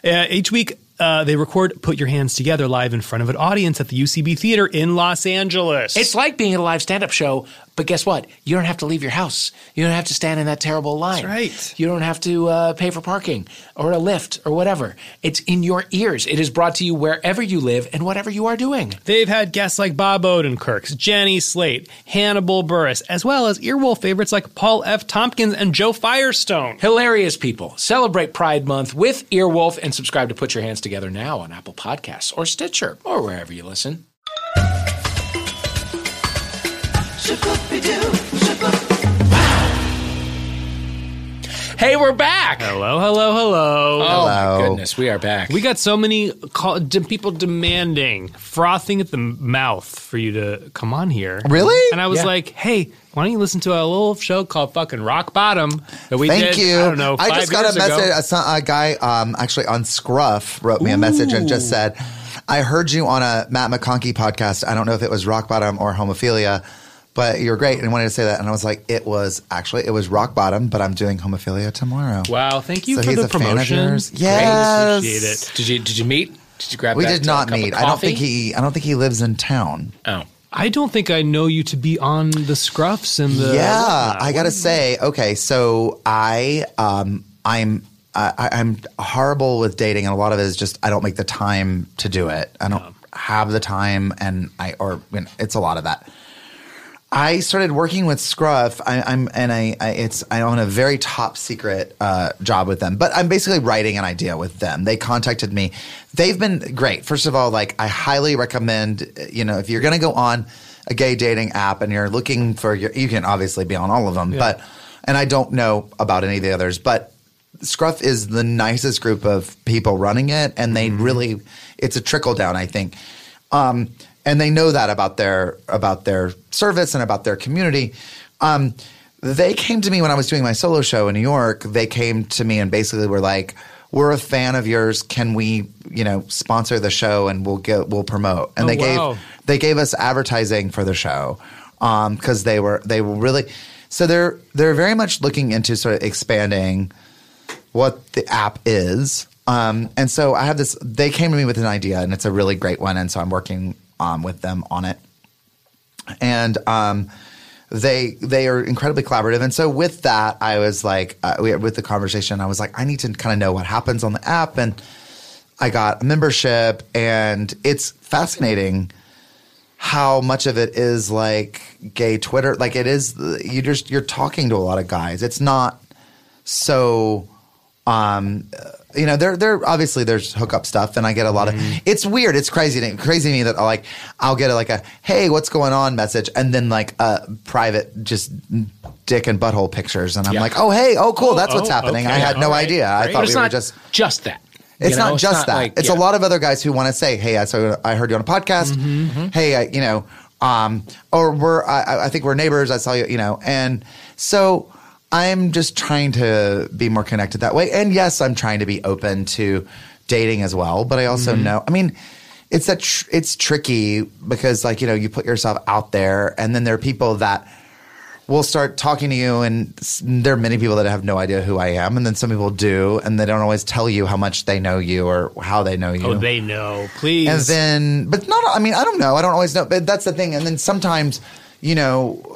Uh, each week, uh, they record "Put Your Hands Together" live in front of an audience at the UCB Theater in Los Angeles. It's like being at a live stand-up show, but guess what? You don't have to leave your house. You don't have to stand in that terrible line. That's right. You don't have to uh, pay for parking or a lift or whatever. It's in your ears. It is brought to you wherever you live and whatever you are doing. They've had guests like Bob Odenkirk, Jenny Slate, Hannibal Buress, as well as Earwolf favorites like Paul F. Tompkins and Joe Firestone. Hilarious people. Celebrate Pride Month with Earwolf and subscribe to Put Your Hands Together now on Apple Podcasts or Stitcher or wherever you listen. Hey, we're back. Hello, hello, hello. Oh Hello. my goodness, we are back. We got so many call, de- people demanding, frothing at the mouth for you to come on here. Really? And I was Yeah. like, hey, why don't you listen to a little show called fucking Rock Bottom that we Thank did, you. I don't know, five just got years a message. ago. A, son- a guy um, actually on Scruff wrote me a message and just said, "I heard you on a Matt McConkey podcast. I don't know if it was Rock Bottom or Homophilia, but you're great." And I wanted to say that, and I was like, "It was actually it was Rock Bottom, but I'm doing Homophilia tomorrow." Wow, thank you So for he's the a fan of promotion. yours? Great, Yes. appreciate it. did you did you meet? Did you grab? We did uh, not meet. I don't think he. I don't think he lives in town. Oh, I don't think I know you to be on the scruffs and the yeah. I gotta say, okay, so I um I'm I, I'm horrible with dating, and a lot of it is just I don't make the time to do it. I don't have the time, and I or you know, it's a lot of that. I started working with Scruff. I, I'm and I, I it's I own a very top secret uh, job with them, but I'm basically writing an idea with them. They contacted me. They've been great. First of all, like I highly recommend. You know, if you're going to go on a gay dating app and you're looking for your, you can obviously be on all of them, but and I don't know about any of the others, but Scruff is the nicest group of people running it, and they really it's a trickle down. I think. Um, and they know that about their about their service and about their community. Um, they came to me when I was doing my solo show in New York. They came to me and basically were like, "We're a fan of yours. Can we, you know, sponsor the show and we'll get we'll promote?" And Oh, they wow. gave they gave us advertising for the show because they were they were really so they're they're very much looking into sort of expanding what the app is. Um, and so I have this. They came to me with an idea, and it's a really great one. And so I'm working um, with them on it. And um, they they are incredibly collaborative. And so with that, I was like, uh, with the conversation, I was like, I need to kind of know what happens on the app. And I got a membership, and it's fascinating how much of it is like gay Twitter. Like it is, you just you're talking to a lot of guys. It's not so um you know they're, they're obviously there's hookup stuff and i get a lot of it's weird it's crazy to, crazy to me that like i'll get a, like a hey what's going on message and then like a private just dick and butthole pictures and i'm Yeah. like oh hey oh cool that's oh, happening okay, i had no right, idea i thought but we were not just just that. it's You know, not just that. like- it's yeah. a lot of other guys who want to say, "Hey, I saw, I heard you on a podcast. Mm-hmm, Hey, I, you know, um, or we're, I, I think we're neighbors. I saw you, you know." And so I'm just trying to be more connected that way. And yes, I'm trying to be open to dating as well. But I also Mm-hmm. know, I mean, it's that tr- it's tricky because, like, you know, you put yourself out there, and then there are people that will start talking to you and there are many people that have no idea who I am and then some people do and they don't always tell you how much they know you or how they know you. Oh, they know. Please. and then but not I mean I don't know. I don't always know, but that's the thing and then sometimes, you know,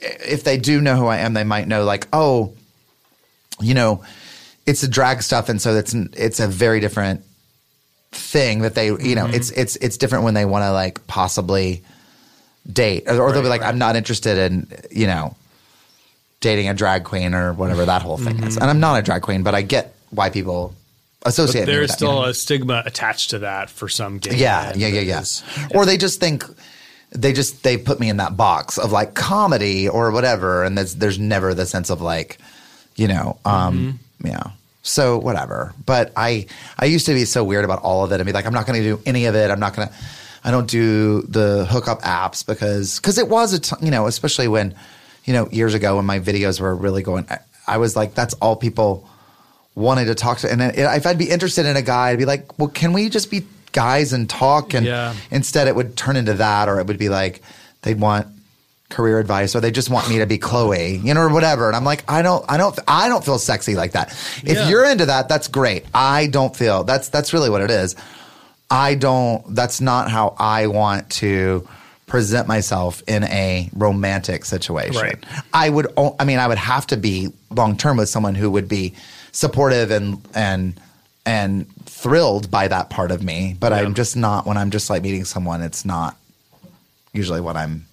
if they do know who I am, they might know like, "Oh, you know, it's the drag stuff and so it's it's a very different thing that they, you know, mm-hmm. it's it's it's different when they want to like possibly date or, or they'll be like i'm not interested in you know dating a drag queen or whatever that whole thing is. Mm-hmm. And i'm not a drag queen but i get why people associate There's that, you still know? a stigma attached to that for some gay yeah yeah yeah yeah. is- or they just think they just they put me in that box of like comedy or whatever. And there's there's never the sense of like you know um yeah. So whatever. But i i used to be so weird about all of it and be like i'm not going to do any of it. I'm not going to i don't do the hookup apps because because it was a t- you know especially when you know years ago when my videos were really going I, I was like that's all people wanted to talk to. And if i'd be interested in a guy i'd be like well can we just be guys and talk and Yeah. instead it would turn into that or it would be like they'd want career advice or they just want me to be Chloe, you know, or whatever. And I'm like, I don't, I don't, I don't feel sexy like that. If Yeah. you're into that, that's great. I don't feel that's, that's really what it is. I don't, that's not how I want to present myself in a romantic situation. Right. I would, I mean, I would have to be long term with someone who would be supportive and, and, and thrilled by that part of me. But I'm just not, when I'm just like meeting someone, it's not usually what I'm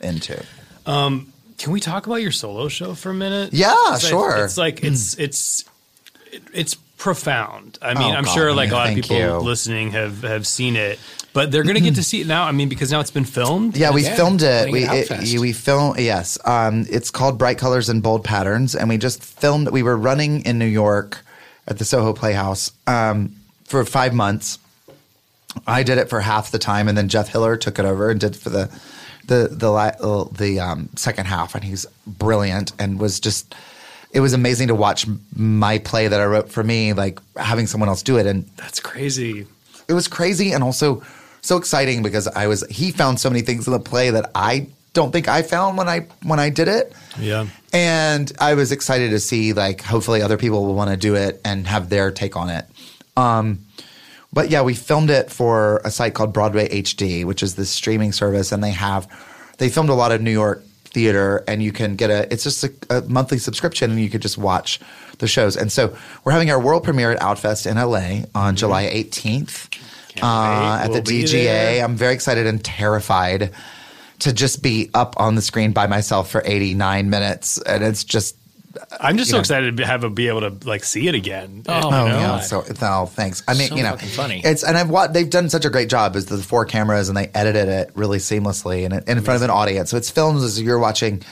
into. Can we talk about your solo show for a minute? Yeah, 'Cause I- sure. It's like it's it's it's profound. I mean, Oh, I'm God, sure like a lot of people you. listening have have seen it, but they're gonna get to see it now. I mean, because now it's been filmed. Yeah, we Yeah, filmed it. We at it, we film yes. Um, it's called Bright Colors and Bold Patterns, and we just filmed. We were running in New York at the Soho Playhouse um, for five months. I did it for half the time, and then Jeff Hiller took it over and did for the the the the um, second half, and he's brilliant and was just. It was amazing to watch my play that I wrote for me, like having someone else do it, and That's crazy. it was crazy and also so exciting because I was he found so many things in the play that I don't think I found when I when I did it. Yeah. And I was excited to see like hopefully other people will want to do it and have their take on it. Um but yeah, we filmed it for a site called Broadway HD, which is this streaming service and they have they filmed a lot of New York theater and you can get a it's just a, a monthly subscription and you could just watch the shows. And so we're having our world premiere at Outfest in LA on July 18th uh, at We'll the DGA. I'm very excited and terrified to just be up on the screen by myself for 89 minutes, and it's just I'm just so know. excited to have a, be able to like see it again. Oh, Oh yeah, so oh, thanks. I mean, So you know, fucking funny. It's and I've wa- they've done such a great job as the four cameras and they edited it really seamlessly and, and in front of an audience. So it's filmed as you're watching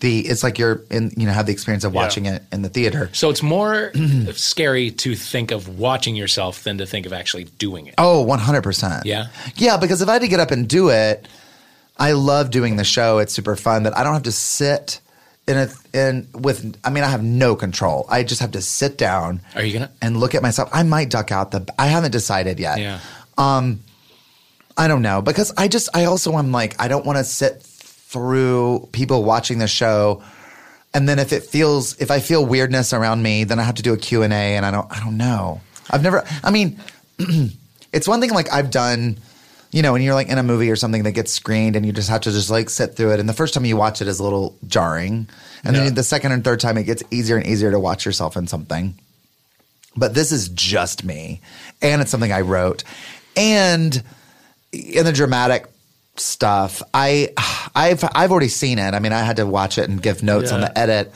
the. It's like you're in you know have the experience of Yeah. watching it in the theater. So it's more *clears throat* scary to think of watching yourself than to think of actually doing it. Oh, 100%. Yeah? Yeah, because if I had to get up and do it, I love doing the show. It's super fun, but I don't have to sit in a in with I mean I have no control. I just have to sit down Are you gonna? and look at myself. I might duck out the I haven't decided yet. Yeah. Um, I don't know because I just I also am like I don't want to sit through people watching the show and then if it feels if I feel weirdness around me then I have to do a Q&A and I don't I don't know. I've never I mean *clears throat* it's one thing like I've done you know when you're like in a movie or something that gets screened and you just have to just like sit through it and the first time you watch it is a little jarring and Yeah. then the second and third time it gets easier and easier to watch yourself in something. But this is just me and it's something I wrote and in the dramatic stuff I I've I've already seen it. I mean I had to watch it and give notes on the edit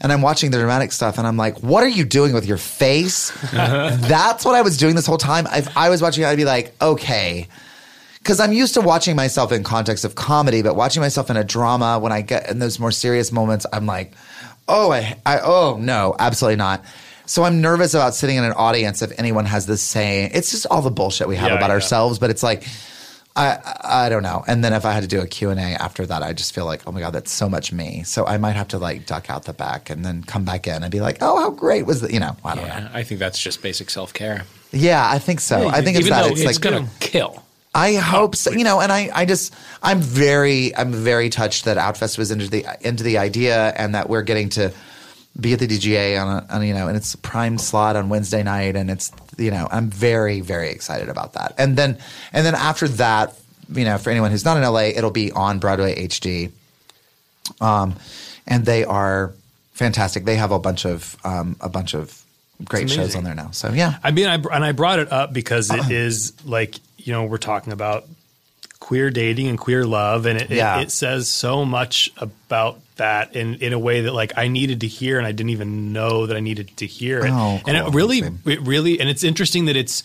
and I'm watching the dramatic stuff and I'm like what are you doing with your face? *laughs* That's what I was doing this whole time. If I was watching it I'd be like okay because I'm used to watching myself in context of comedy, but watching myself in a drama when I get in those more serious moments, I'm like, oh, I, I oh no, absolutely not. So I'm nervous about sitting in an audience if anyone has this saying. It's just all the bullshit we have Yeah, about yeah. ourselves, but it's like, I, I don't know. And then if I had to do a Q and A after that, I just feel like, oh my god, that's so much me. So I might have to like duck out the back and then come back in and be like, oh, how great was the, you know, I don't know. I think that's just basic self care. Yeah, I think so. Yeah, I think it's Even that. though It's it's, like gonna kill. I hope so. You know, and I, I just, I'm very, I'm very touched that Outfest was into the into the idea, and that we're getting to be at the DGA on, a, on you know, and it's a prime slot on Wednesday night, and it's, you know, I'm very, very excited about that. And then, and then after that, you know, for anyone who's not in LA, it'll be on Broadway HD, um, and they are fantastic. They have a bunch of, um, a bunch of great shows on there now. So yeah, I mean, I, and I brought it up because it *clears throat* is like you know we're talking about queer dating and queer love, and it, Yeah. it, it says so much about that in in a way that like I needed to hear, and I didn't even know that I needed to hear it. Oh, And it really, it really, and it's interesting that it's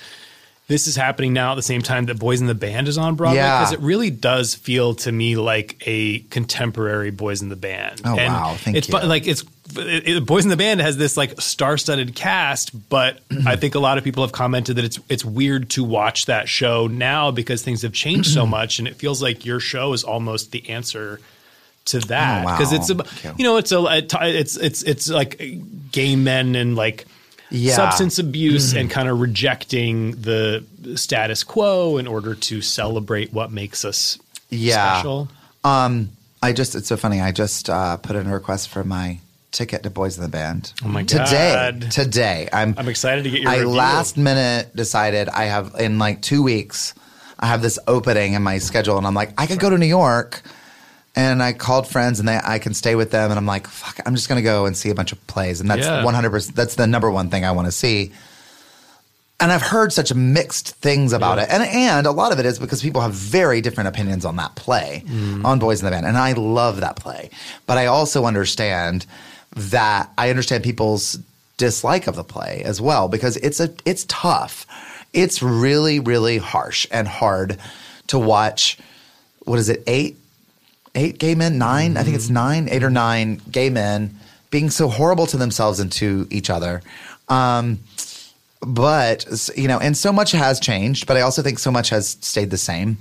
this is happening now at the same time that Boys in the Band is on Broadway Yeah. because it really does feel to me like a contemporary Boys in the Band. Oh, and wow. Thank it's you. like it's it, it- Boys in the Band has this like star-studded cast, but *clears throat* I think a lot of people have commented that it's it's weird to watch that show now because things have changed so *clears throat* much, and it feels like your show is almost the answer to that Oh, wow. because it's a, you. know it's a it's it's it's like gay men and like Yeah. substance abuse and kind of rejecting the status quo in order to celebrate what makes us Yeah. special. Um, I just it's so funny. I just uh, put in a request for my ticket to Boys in the Band. Oh my today, God. Today, today, I'm I'm excited to get your I review. last minute decided I have in like two weeks. I have this opening in my schedule, and I'm like, I could go to New York. And I called friends, and they, I can stay with them. And I'm like, fuck, I'm just gonna go and see a bunch of plays, and that's Yeah. 100. percent That's the number one thing I want to see. And I've heard such mixed things about it, and and a lot of it is because people have very different opinions on that play, Mm. on Boys in the Band, and I love that play. But I also understand that I understand people's dislike of the play as well because it's a it's tough. It's really really harsh and hard to watch. What is it? Eight eight gay men, 9 I think it's nine, eight or nine gay men being so horrible to themselves and to each other. Um, but you know, and so much has changed, but I also think so much has stayed the same.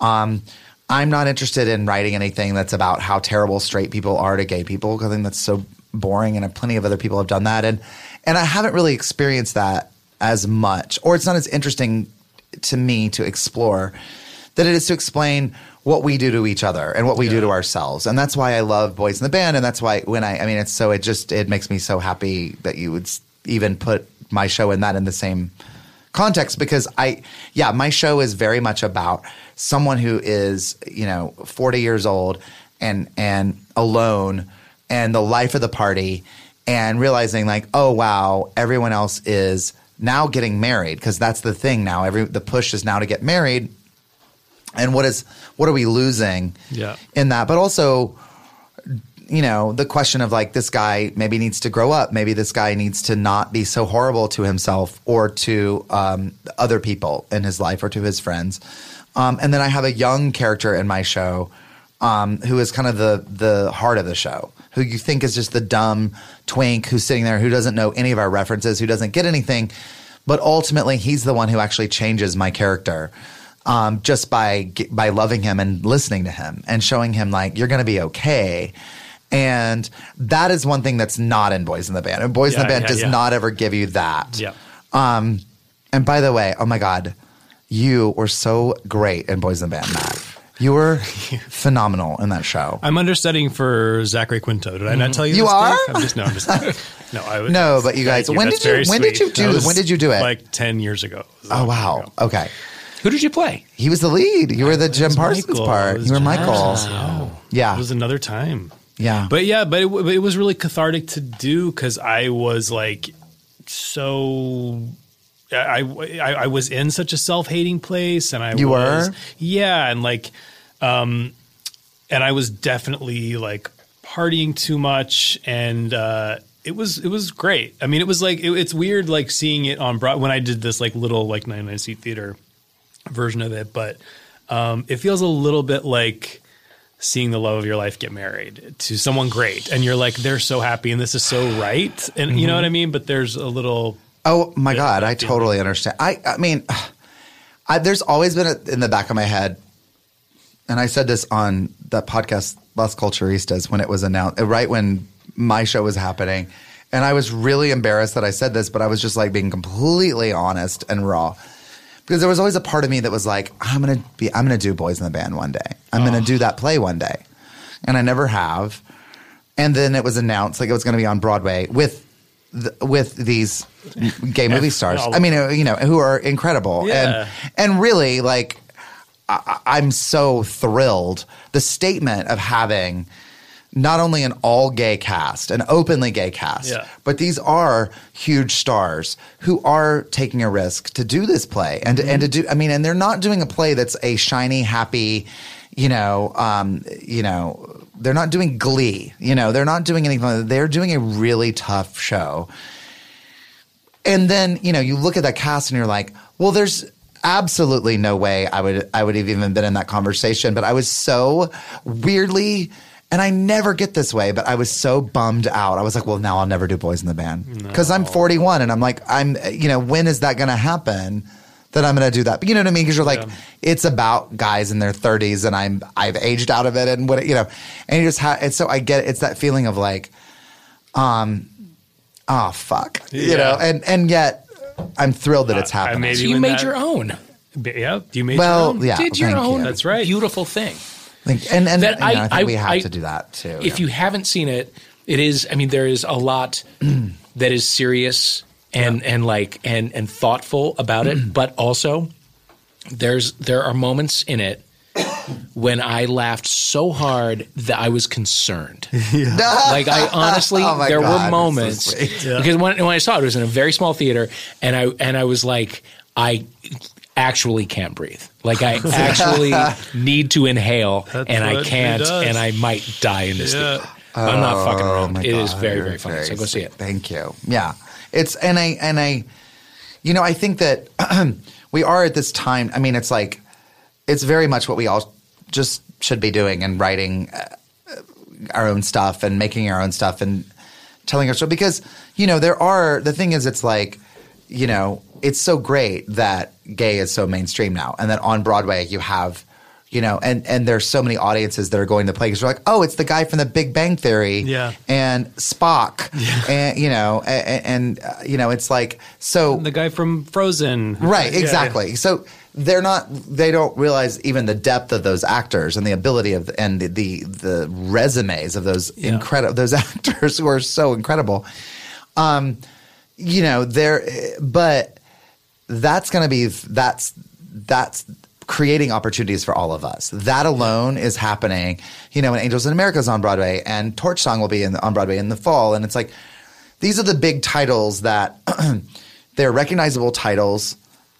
Um, I'm not interested in writing anything that's about how terrible straight people are to gay people because I think that's so boring, and plenty of other people have done that, and and I haven't really experienced that as much, or it's not as interesting to me to explore that it is to explain what we do to each other and what we do to ourselves. And that's why I love Boys in the Band. And that's why when I, I mean, it's so, it just, it makes me so happy that you would even put my show in that in the same context because I, yeah, my show is very much about someone who is, you know, 40 years old and, and alone and the life of the party and realizing like, oh, wow, everyone else is now getting married because that's the thing now. Every, the push is now to get married. And what is what are we losing Yeah. in that? But also you know the question of like this guy maybe needs to grow up. Maybe this guy needs to not be so horrible to himself or to um, other people in his life or to his friends. Um, and then i have a young character in my show um, who is kind of the the heart of the show who you think is just the dumb twink who's sitting there who doesn't know any of our references who doesn't get anything but ultimately he's the one who actually changes my character um, just by by loving him and listening to him and showing him like you're going to be okay. And that is one thing that's not in Boys in the Band. And Boys in the Band yeah, does yeah. not ever give you that. Yeah. Um, and by the way, oh my God, you were so great in Boys in the Band, Matt. You were *laughs* phenomenal in that show. I'm understudying for Zachary Quinto. Did I not mm-hmm. tell you? You this, are? Dave? I'm just no. I'm just *laughs* no. I was, No, but you thank guys- when That's did you- very when did you do- when did you do it? Like ten years ago. It was a Oh wow. ago. Okay. Who did you play? He was the lead. You were the Jim Parsons Michael. part. You were Jim Michael. Parsons, yeah. Yeah. It was another time. Yeah. But yeah, but it, but it was really cathartic to do because I was like so. I, I I was in such a self hating place, and I You was were? yeah, and like, um, and I was definitely like partying too much, and uh, it was it was great. I mean, it was like it, it's weird like seeing it on Broad when I did this like little like ninety nine seat theater version of it, but um, it feels a little bit like seeing the love of your life get married to someone great and you're like they're so happy and this is so right and you know what i mean but there's a little Oh my God, I totally understand. I, I mean, *sighs* I, there's always been a, in the back of my head, and I said this on that podcast, Las Culturistas, when it was announced, right when my show was happening. And I was really embarrassed that I said this, but I was just like being completely honest and raw. Because there was always a part of me that was like, I'm gonna be, I'm gonna do Boys in the Band one day. I'm gonna do that play one day, and I never have. And then it was announced like it was gonna be on Broadway with th- with these gay movie *laughs* stars. I mean, uh, you know, who are incredible Yeah. and and really like I, I'm so thrilled. The statement of having not only an all gay cast, an openly gay cast, Yeah. but these are huge stars who are taking a risk to do this play and and to do. I mean, and they're not doing a play that's a shiny, happy, you know, um, you know. They're not doing Glee, you know. They're not doing anything. Like. They're doing a really tough show, and then you know you look at that cast and you're like, well, there's absolutely no way I would I would have even been in that conversation. But I was so weirdly, and I never get this way, but I was so bummed out. I was like, well, now I'll never do Boys in the Band because I'm 41 and I'm like, I'm you know, when is that going to happen? That I'm going to do that, but you know what I mean? Because you're like, Yeah. it's about guys in their 30s, and I'm I've aged out of it, and what you know, and you just have. And so I get it's that feeling of like, um, oh fuck, you know, and and yet I'm thrilled that it's I- I happening. made So you made that- your own. yeah you made Well, your own? yeah. Did your own you. That's right. beautiful thing. Like, and and That you know, I- I, think I- we have I- to do that too. if yeah. you haven't seen it, it is. I mean, there is a lot *clears throat* that is serious and and like and and thoughtful about it, *clears throat* but also there's there are moments in it when I laughed so hard that I was concerned. *laughs* *laughs* Like I honestly, Oh there God, were that's so moments sweet. because when, when I saw it, it was in a very small theater, and I and I was like, I actually can't breathe. Like I *laughs* actually need to inhale, That's and I can't, and I might die in this Yeah. theater. I'm not fucking Oh around. my It is God, very you're very funny. so go see it. Thank you. Yeah, it's and I and I, you know, I think that *clears throat* we are at this time. I mean, it's like it's very much what we all just should be doing and writing uh, our own stuff and making our own stuff and telling our story because you know there are the thing is it's like you know it's so great that gay is so mainstream now and that on Broadway you have you know and and there's so many audiences that are going to play because you're like oh it's the guy from the Big Bang Theory Yeah. and Spock and you know and, and uh, you know it's like so The guy from Frozen. Right, Yeah, exactly. So they're not they don't realize even the depth of those actors and the ability of and the the, the resumes of those Yeah. incredible those *laughs* actors who are so incredible. Um you know, they're but that's going to be that's that's creating opportunities for all of us. That alone is happening. You know, when Angels in America is on Broadway and Torch Song will be in, on Broadway in the fall, and it's like these are the big titles that *clears throat* they're recognizable titles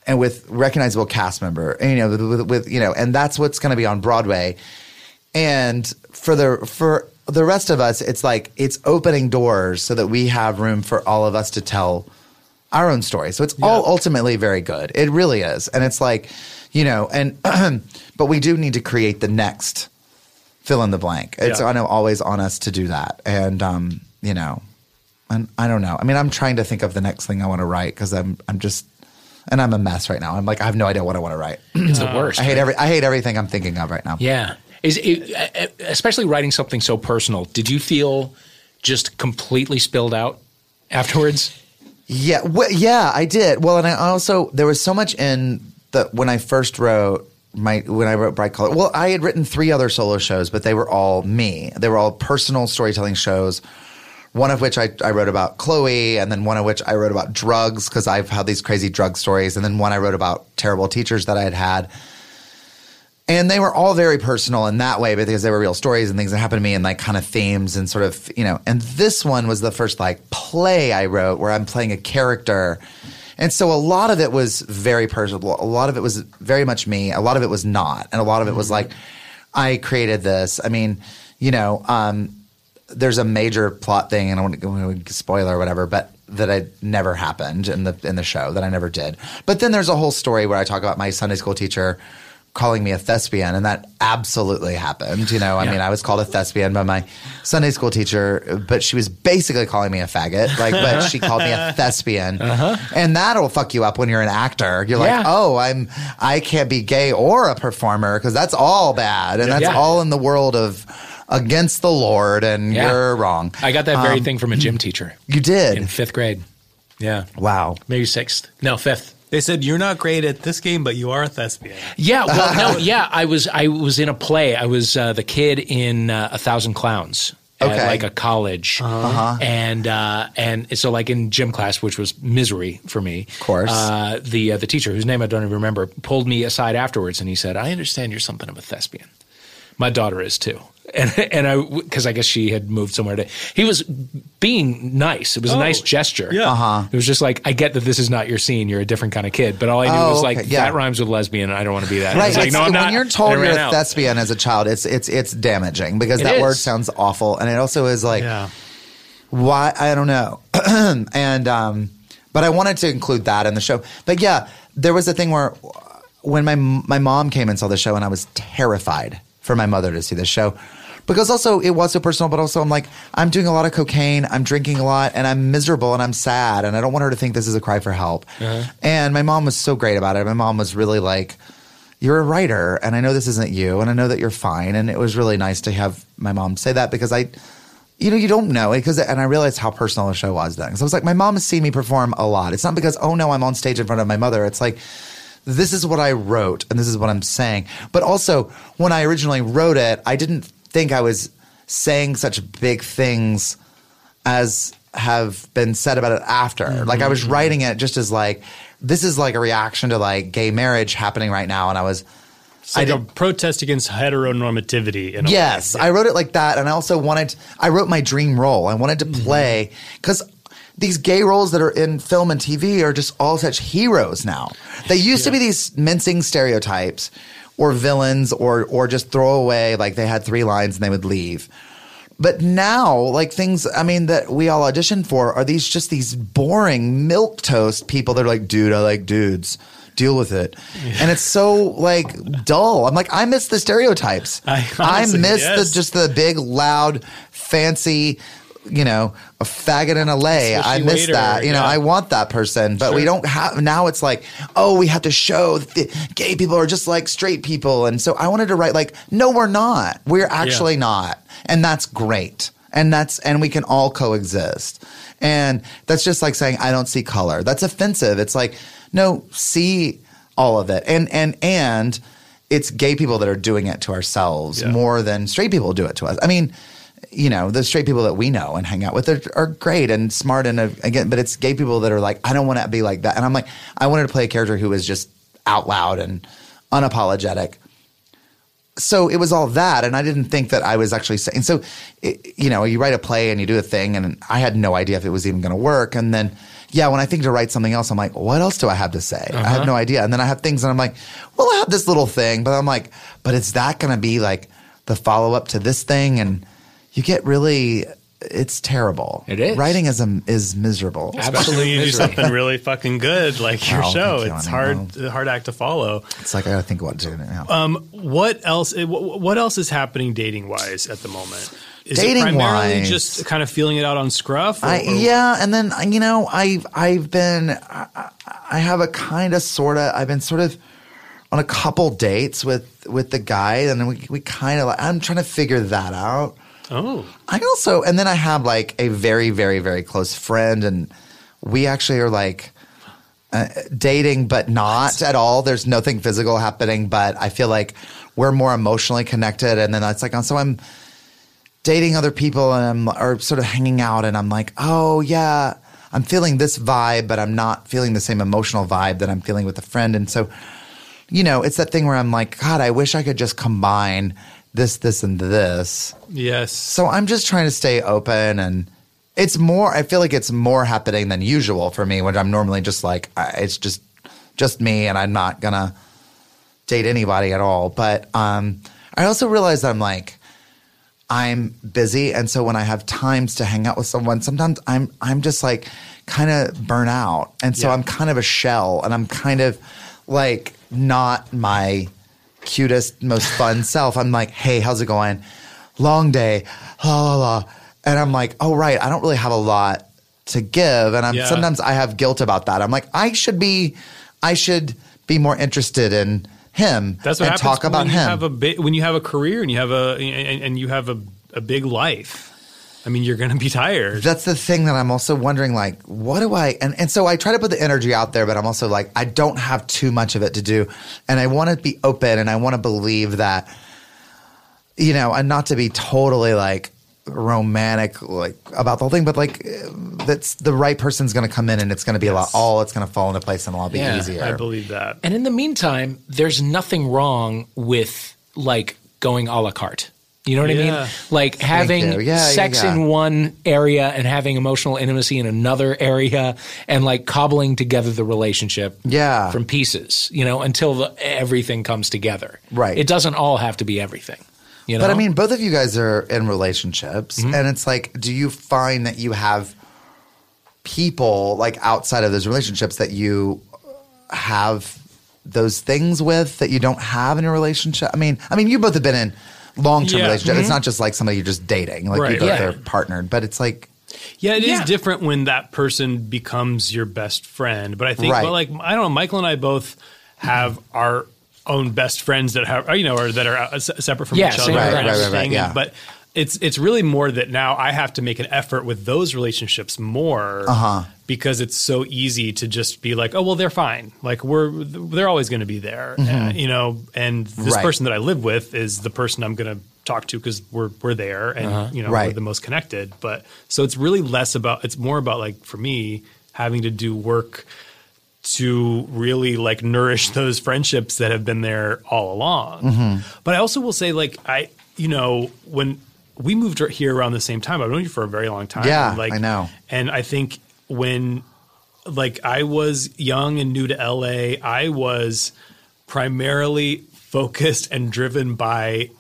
and with recognizable cast member. And, you know, with, with, with you know, and that's what's going to be on Broadway. And for the for the rest of us, it's like it's opening doors so that we have room for all of us to tell our own story. So it's all ultimately very good. It really is. And it's like, you know, and *clears throat* but we do need to create the next fill in the blank. It's Yeah. I know always on us to do that. And um, you know, and I don't know. I mean, I'm trying to think of the next thing I want to write because I'm I'm just and I'm a mess right now. I'm like I have no idea what I want to write. *clears throat* It's the worst. I hate every I hate everything I'm thinking of right now. Yeah. Is it, especially writing something so personal? Did you feel just completely spilled out afterwards? Yeah, wh- yeah, I did. Well, and I also there was so much in the when I first wrote my when I wrote Bright Color. Well, I had written three other solo shows, but they were all me. They were all personal storytelling shows. One of which I, I wrote about Chloe, and then one of which I wrote about drugs because I've had these crazy drug stories, and then one I wrote about terrible teachers that I had had. And they were all very personal in that way because they were real stories and things that happened to me and like kind of themes and sort of, you know. And this one was the first like play I wrote where I'm playing a character. And so a lot of it was very personal. A lot of it was very much me. A lot of it was not. And a lot of it was like, I created this. I mean, you know, um, there's a major plot thing, and I want to spoiler or whatever, but that I never happened in the in the show that I never did. But then there's a whole story where I talk about my Sunday school teacher calling me a thespian, and that absolutely happened. You know, I Yeah. mean, I was called a thespian by my Sunday school teacher, but she was basically calling me a faggot. Like, but she called me a *laughs* thespian, and that'll fuck you up when you're an actor. You're Yeah. like, oh, I'm I can't be gay or a performer because that's all bad, and that's Yeah. all in the world of against the Lord, and you're wrong. I got that very Um, thing from a gym teacher You did. in fifth grade. Yeah. wow. Maybe sixth. No, fifth. They said you're not great at this game, but you are a thespian. Yeah, well, no, *laughs* yeah. I was I was in a play. I was uh, the kid in uh, A Thousand Clowns at Okay. like a college, Uh-huh. and uh, and so like in gym class, which was misery for me. Of course. uh, the uh, the teacher whose name I don't even remember pulled me aside afterwards, and he said, "I understand you're something of a thespian. My daughter is too." And and I because I guess she had moved somewhere to. He was being nice. It was a Oh, nice gesture. yeah. Uh-huh. It was just like I get that this is not your scene. You're a different kind of kid. But all I knew Oh, was like okay, yeah. that rhymes with lesbian. and I don't want to be that. And I Right. was like, It's- no, I'm not. when you're told And I you're ran a out. thespian as a child, it's it's it's damaging because It that word is. sounds awful, and it also is like Yeah. why I don't know. *clears throat* and um, but I wanted to include that in the show. But yeah, there was a thing where when my my mom came and saw the show, and I was terrified for my mother to see the show. Because also it was so personal, but also I'm like I'm doing a lot of cocaine, I'm drinking a lot, and I'm miserable and I'm sad, and I don't want her to think this is a cry for help. Uh-huh. And my mom was so great about it. My mom was really like, you're a writer and I know this isn't you and I know that you're fine. And it was really nice to have my mom say that because I, you know, you don't know because, and I realized how personal the show was then. Cause I was like, my mom has seen me perform a lot. It's not because, oh no, I'm on stage in front of my mother. It's like, this is what I wrote and this is what I'm saying. But also, when I originally wrote it, I didn't think I was saying such big things as have been said about it after. Mm-hmm. Like I was writing it just as like this is like a reaction to like gay marriage happening right now, and I was. Like I a did- protest against heteronormativity. In a Yes, way. I wrote it like that, and I also wanted. I wrote my dream role. I wanted to mm-hmm. play because these gay roles that are in film and TV are just all such heroes now. They used to be these mincing stereotypes, or villains, or or just throw away like they had three lines and they would leave. But now, like things, I mean, that we all audition for are these just these boring milk toast people that are like, dude, I like dudes. Deal with it. And it's so like dull. I'm like, I miss the stereotypes. I honestly, miss yes. the just the big, loud, fancy, you know, a faggot in a lay. I miss waiter, that. You know, yeah. I want that person, but we don't have now it's like, oh, we have to show that the gay people are just like straight people. And so I wanted to write like, no, we're not. We're actually not. And that's great. And that's and we can all coexist. And that's just like saying I don't see color. That's offensive. It's like, no, see all of it. And and and it's gay people that are doing it to ourselves Yeah. more than straight people do it to us. I mean, you know, the straight people that we know and hang out with are, are great and smart and uh, again, but it's gay people that are like, I don't want to be like that. And I'm like, I wanted to play a character who was just out loud and unapologetic. So it was all that, and I didn't think that I was actually saying. So, it, you know, you write a play and you do a thing, and I had no idea if it was even going to work. And then, yeah, when I think to write something else, I'm like, what else do I have to say? I have no idea. And then I have things, and I'm like, well, I have this little thing, but I'm like, but is that going to be like the follow up to this thing? And you get really, it's terrible. It is. writing is a, is miserable. Especially when you do something really fucking good like your show. you, It's honey. hard, a hard act to follow. It's like I got to think about doing it now. Um, what else? eh, What else is happening dating wise at the moment? Is it Dating-wise- primarily just kind of feeling it out on Scruff? or- I, or- yeah, and then you know, I've I've been I, I- I have a kind of sort of I've been sort of on a couple dates with with the guy, and we we kind of like I'm trying to figure that out. Oh, I also, and then I have like a very very very close friend, and we actually are like. Uh, dating, but not at all. There's nothing physical happening, but I feel like we're more emotionally connected. And then it's like, so I'm dating other people and I'm or sort of hanging out and I'm like, oh yeah, I'm feeling this vibe, but I'm not feeling the same emotional vibe that I'm feeling with a friend. And so, you know, it's that thing where I'm like, God, I wish I could just combine this, this, and this. yes. So I'm just trying to stay open and it's more I feel like it's more happening than usual for me when I'm normally just like I- it's just just me and I'm not to date anybody at all. But um I also realize that I'm like I'm busy and so when I have times to hang out with someone sometimes I'm I'm just like kind of burn out. And so Yeah. I'm kind of a shell and I'm kind of like not my cutest, most fun *laughs* self. I'm like, hey, how's it going? Long day, la la la. And I'm like, oh right, I don't really have a lot to give. And I'm Yeah. sometimes I have guilt about that. I'm like, I should be I should be more interested in him That's what and happens talk when about you him. have a bi- when you have a career and you have a and, and you have a, a big life. I mean, you're going to be tired. That's the thing that I'm also wondering, like, what do I and, and so I try to put the energy out there, but I'm also like, I don't have too much of it to do. And I want to be open and I want to believe that, you know, and not to be totally like romantic like about the whole thing, but like that's the right person's gonna come in and it's gonna be a lot all it's gonna fall into place and it'll all be Yeah, easier. I believe that. And in the meantime, there's nothing wrong with like going a la carte. You know what I mean? Like having. Yeah, yeah, sex yeah. in one area and having emotional intimacy in another area and like cobbling together the relationship Yeah. from pieces, you know, until the, everything comes together. Right. It doesn't all have to be everything. You know? But I mean, both of you guys are in relationships, Mm-hmm. and it's like, do you find that you have people like outside of those relationships that you have those things with that you don't have in a relationship? I mean, I mean, you both have been in long term Yeah. relationships. It's not just like somebody you're just dating, like Right, you both yeah. are partnered, but it's like, Yeah, it is Yeah. different when that person becomes your best friend. But I think, Right. well, like I don't know, Michael and I both have our own best friends that have, you know, or that are uh, separate from Yeah, each other. here. and Right, right, right, everything. yeah. But it's it's really more that now I have to make an effort with those relationships more Uh-huh. because it's so easy to just be like, oh well, they're fine. Like we're they're always going to be there, uh, you know. And this Mm-hmm. Right. person that I live with is the person I'm going to talk to because we're we're there and you know Uh-huh. Right. we're the most connected. But so it's really less about it's more about like for me having to do work to really like nourish *laughs* those friendships that have been there all along. Mm-hmm. But I also will say, like, I, you know, when we moved here around the same time, I've known you for a very long time. Yeah, like, I know. And I think when, like, I was young and new to LA, I was primarily focused and driven by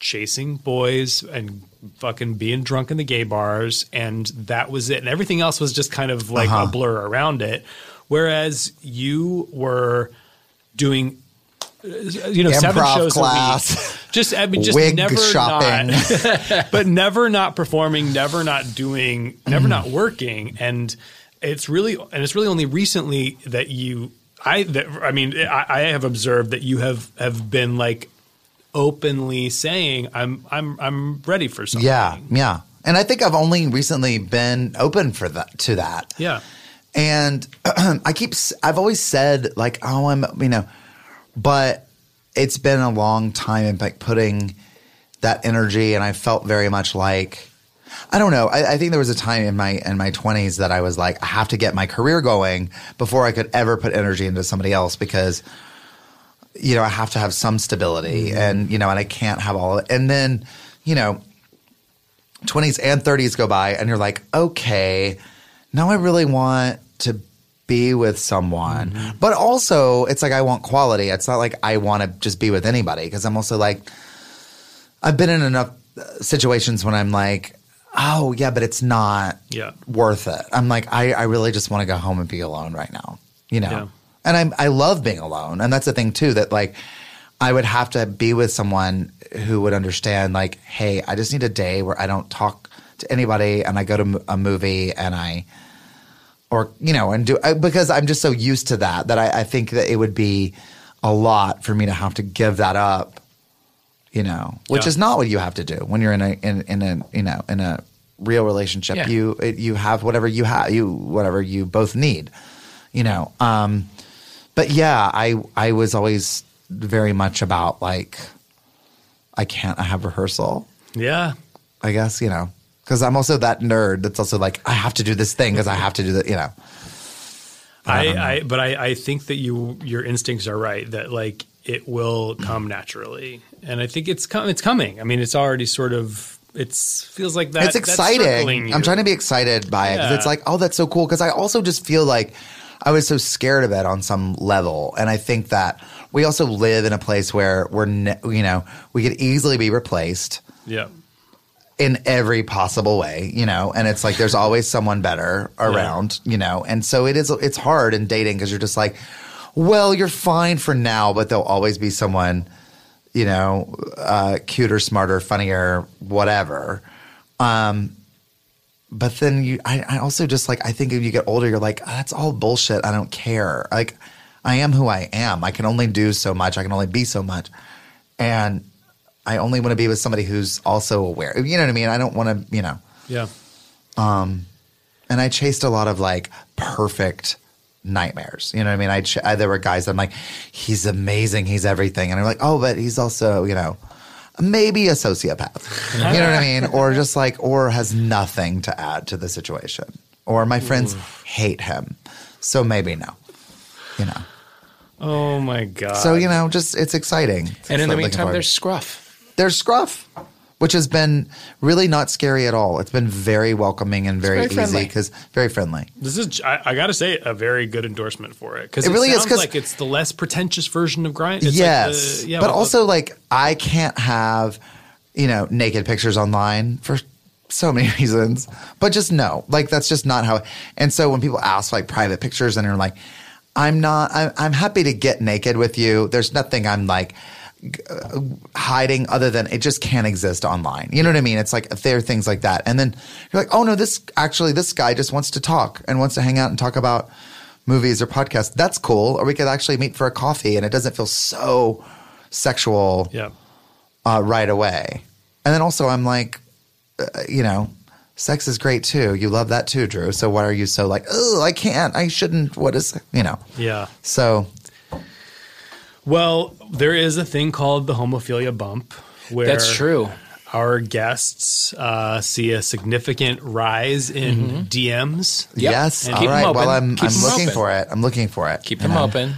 chasing boys and fucking being drunk in the gay bars and that was it and everything else was just kind of like Uh-huh. a blur around it whereas you were doing Uh, you know seven Improv shows a class. week just i mean just Wig never shopping. not *laughs* but never not performing never not doing never not working and it's really and it's really only recently that you i that i mean i, I have observed that you have have been like openly saying i'm i'm i'm ready for something Yeah, yeah. And I think I've only recently been open for that to that. yeah And *clears throat* I keep, I've always said like, oh, I'm, you know, but it's been a long time in like putting that energy, and I felt very much like, I don't know. I, I think there was a time in my in my twenties that I was like, I have to get my career going before I could ever put energy into somebody else because, you know, I have to have some stability, mm-hmm. and you know, and I can't have all of it. And then, you know, 20s and 30s go by and you're like, okay, now I really want to be with someone. But also, it's like I want quality. It's not like I want to just be with anybody because I'm also like, I've been in enough uh, situations when I'm like, oh, yeah, but it's not Yeah. worth it. I'm like, I, I really just want to go home and be alone right now, you know? Yeah. And I'm, I love being alone. And that's the thing, too, that like, I would have to be with someone who would understand, like, hey, I just need a day where I don't talk to anybody and I go to m- a movie and I, or, you know, and do, because I'm just so used to that, that I, I think that it would be a lot for me to have to give that up, you know, which Yeah. is not what you have to do when you're in a, in, in a, you know, in a real relationship. Yeah. You, it, you have whatever you have, you, whatever you both need, you know. Um, but yeah, I I was always very much about like I can't I have rehearsal. yeah I guess you know because I'm also that nerd that's also like I have to do this thing because I have to do that. You know, I, um, I but I, I think that you your instincts are right that like it will come naturally and I think it's com- it's coming I mean it's already sort of it's feels like that it's exciting. I'm trying to be excited by it because Yeah. it's like oh that's so cool because I also just feel like I was so scared of it on some level, and I think that we also live in a place where we're ne- you know we could easily be replaced. yeah in every possible way, you know, and it's like there's always someone better around, you know, and so it is it's hard in dating because you're just like, well, you're fine for now, but there'll always be someone, you know, uh, cuter, smarter, funnier, whatever. Um, but then you, I, I also just like I think if you get older, you're like, "Ah, that's all bullshit. I don't care. Like, I am who I am. I can only do so much. I can only be so much, and I only want to be with somebody who's also aware. You know what I mean? I don't want to, you know. yeah Um, And I chased a lot of like perfect nightmares. You know what I mean? I, ch- I there were guys that I'm like, he's amazing, he's everything, and I'm like, oh, but he's also, you know, maybe a sociopath. you know what I *laughs* mean? Or just like, or has nothing to add to the situation. Or my friends hate him, so maybe no. You know. oh my god So you know, just it's exciting. It's And in the looking meantime, there's Scruff. There's Scruff, which has been really not scary at all. It's been very welcoming and very, very easy because very friendly. This is, I, I got to say, a very good endorsement for it because It it, really is, like it's the less pretentious version of grind. It's yes, like the, yeah, but well, also like I can't have you know naked pictures online for so many *laughs* reasons. But just no, like that's just not how. And so when people ask like private pictures and you're like, I'm not. I'm, I'm happy to get naked with you. There's nothing I'm like g- hiding other than it just can't exist online. You know what I mean? It's like there are things like that, and then you're like, oh no, this actually this guy just wants to talk and wants to hang out and talk about movies or podcasts. That's cool. Or we could actually meet for a coffee, and it doesn't feel so sexual yeah, uh, right away. And then also, I'm like, uh, you know, sex is great too. You love that too, Drew. So why are you so like, oh, I can't, I shouldn't? What is, you know? Yeah. So Well, there is a thing called the homophilia bump where That's true. Our guests uh, see a significant rise in DMs. Yep. yes, And all keep 'em right. open. Well, I'm Keep I'm 'em looking open. for it. I'm looking for it. Keep them know? open.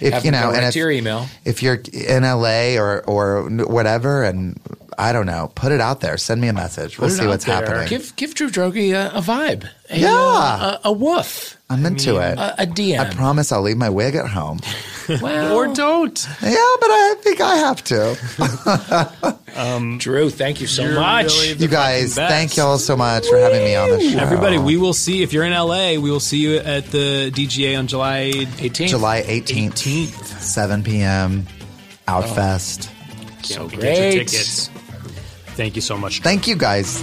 If Have you know, and right if, your email. if you're in LA or or whatever, and I don't know, put it out there. Send me a message. We'll see what's there. happening. Give give Drew Droege a, a vibe. A, Yeah. uh, a, a woof. I'm into it. A, a DM. I promise I'll leave my wig at home. *laughs* well, Or don't. yeah, but I think I have to. *laughs* Um, Drew, thank you so much. really You guys, thank y'all so much for having me on the show. Everybody, we will see if you're in LA. We will see you at the DGA on July 18th. July 18th, 18th. 7 p.m. Outfest. Oh, so Get your great. tickets. Thank you so much. Thank you guys.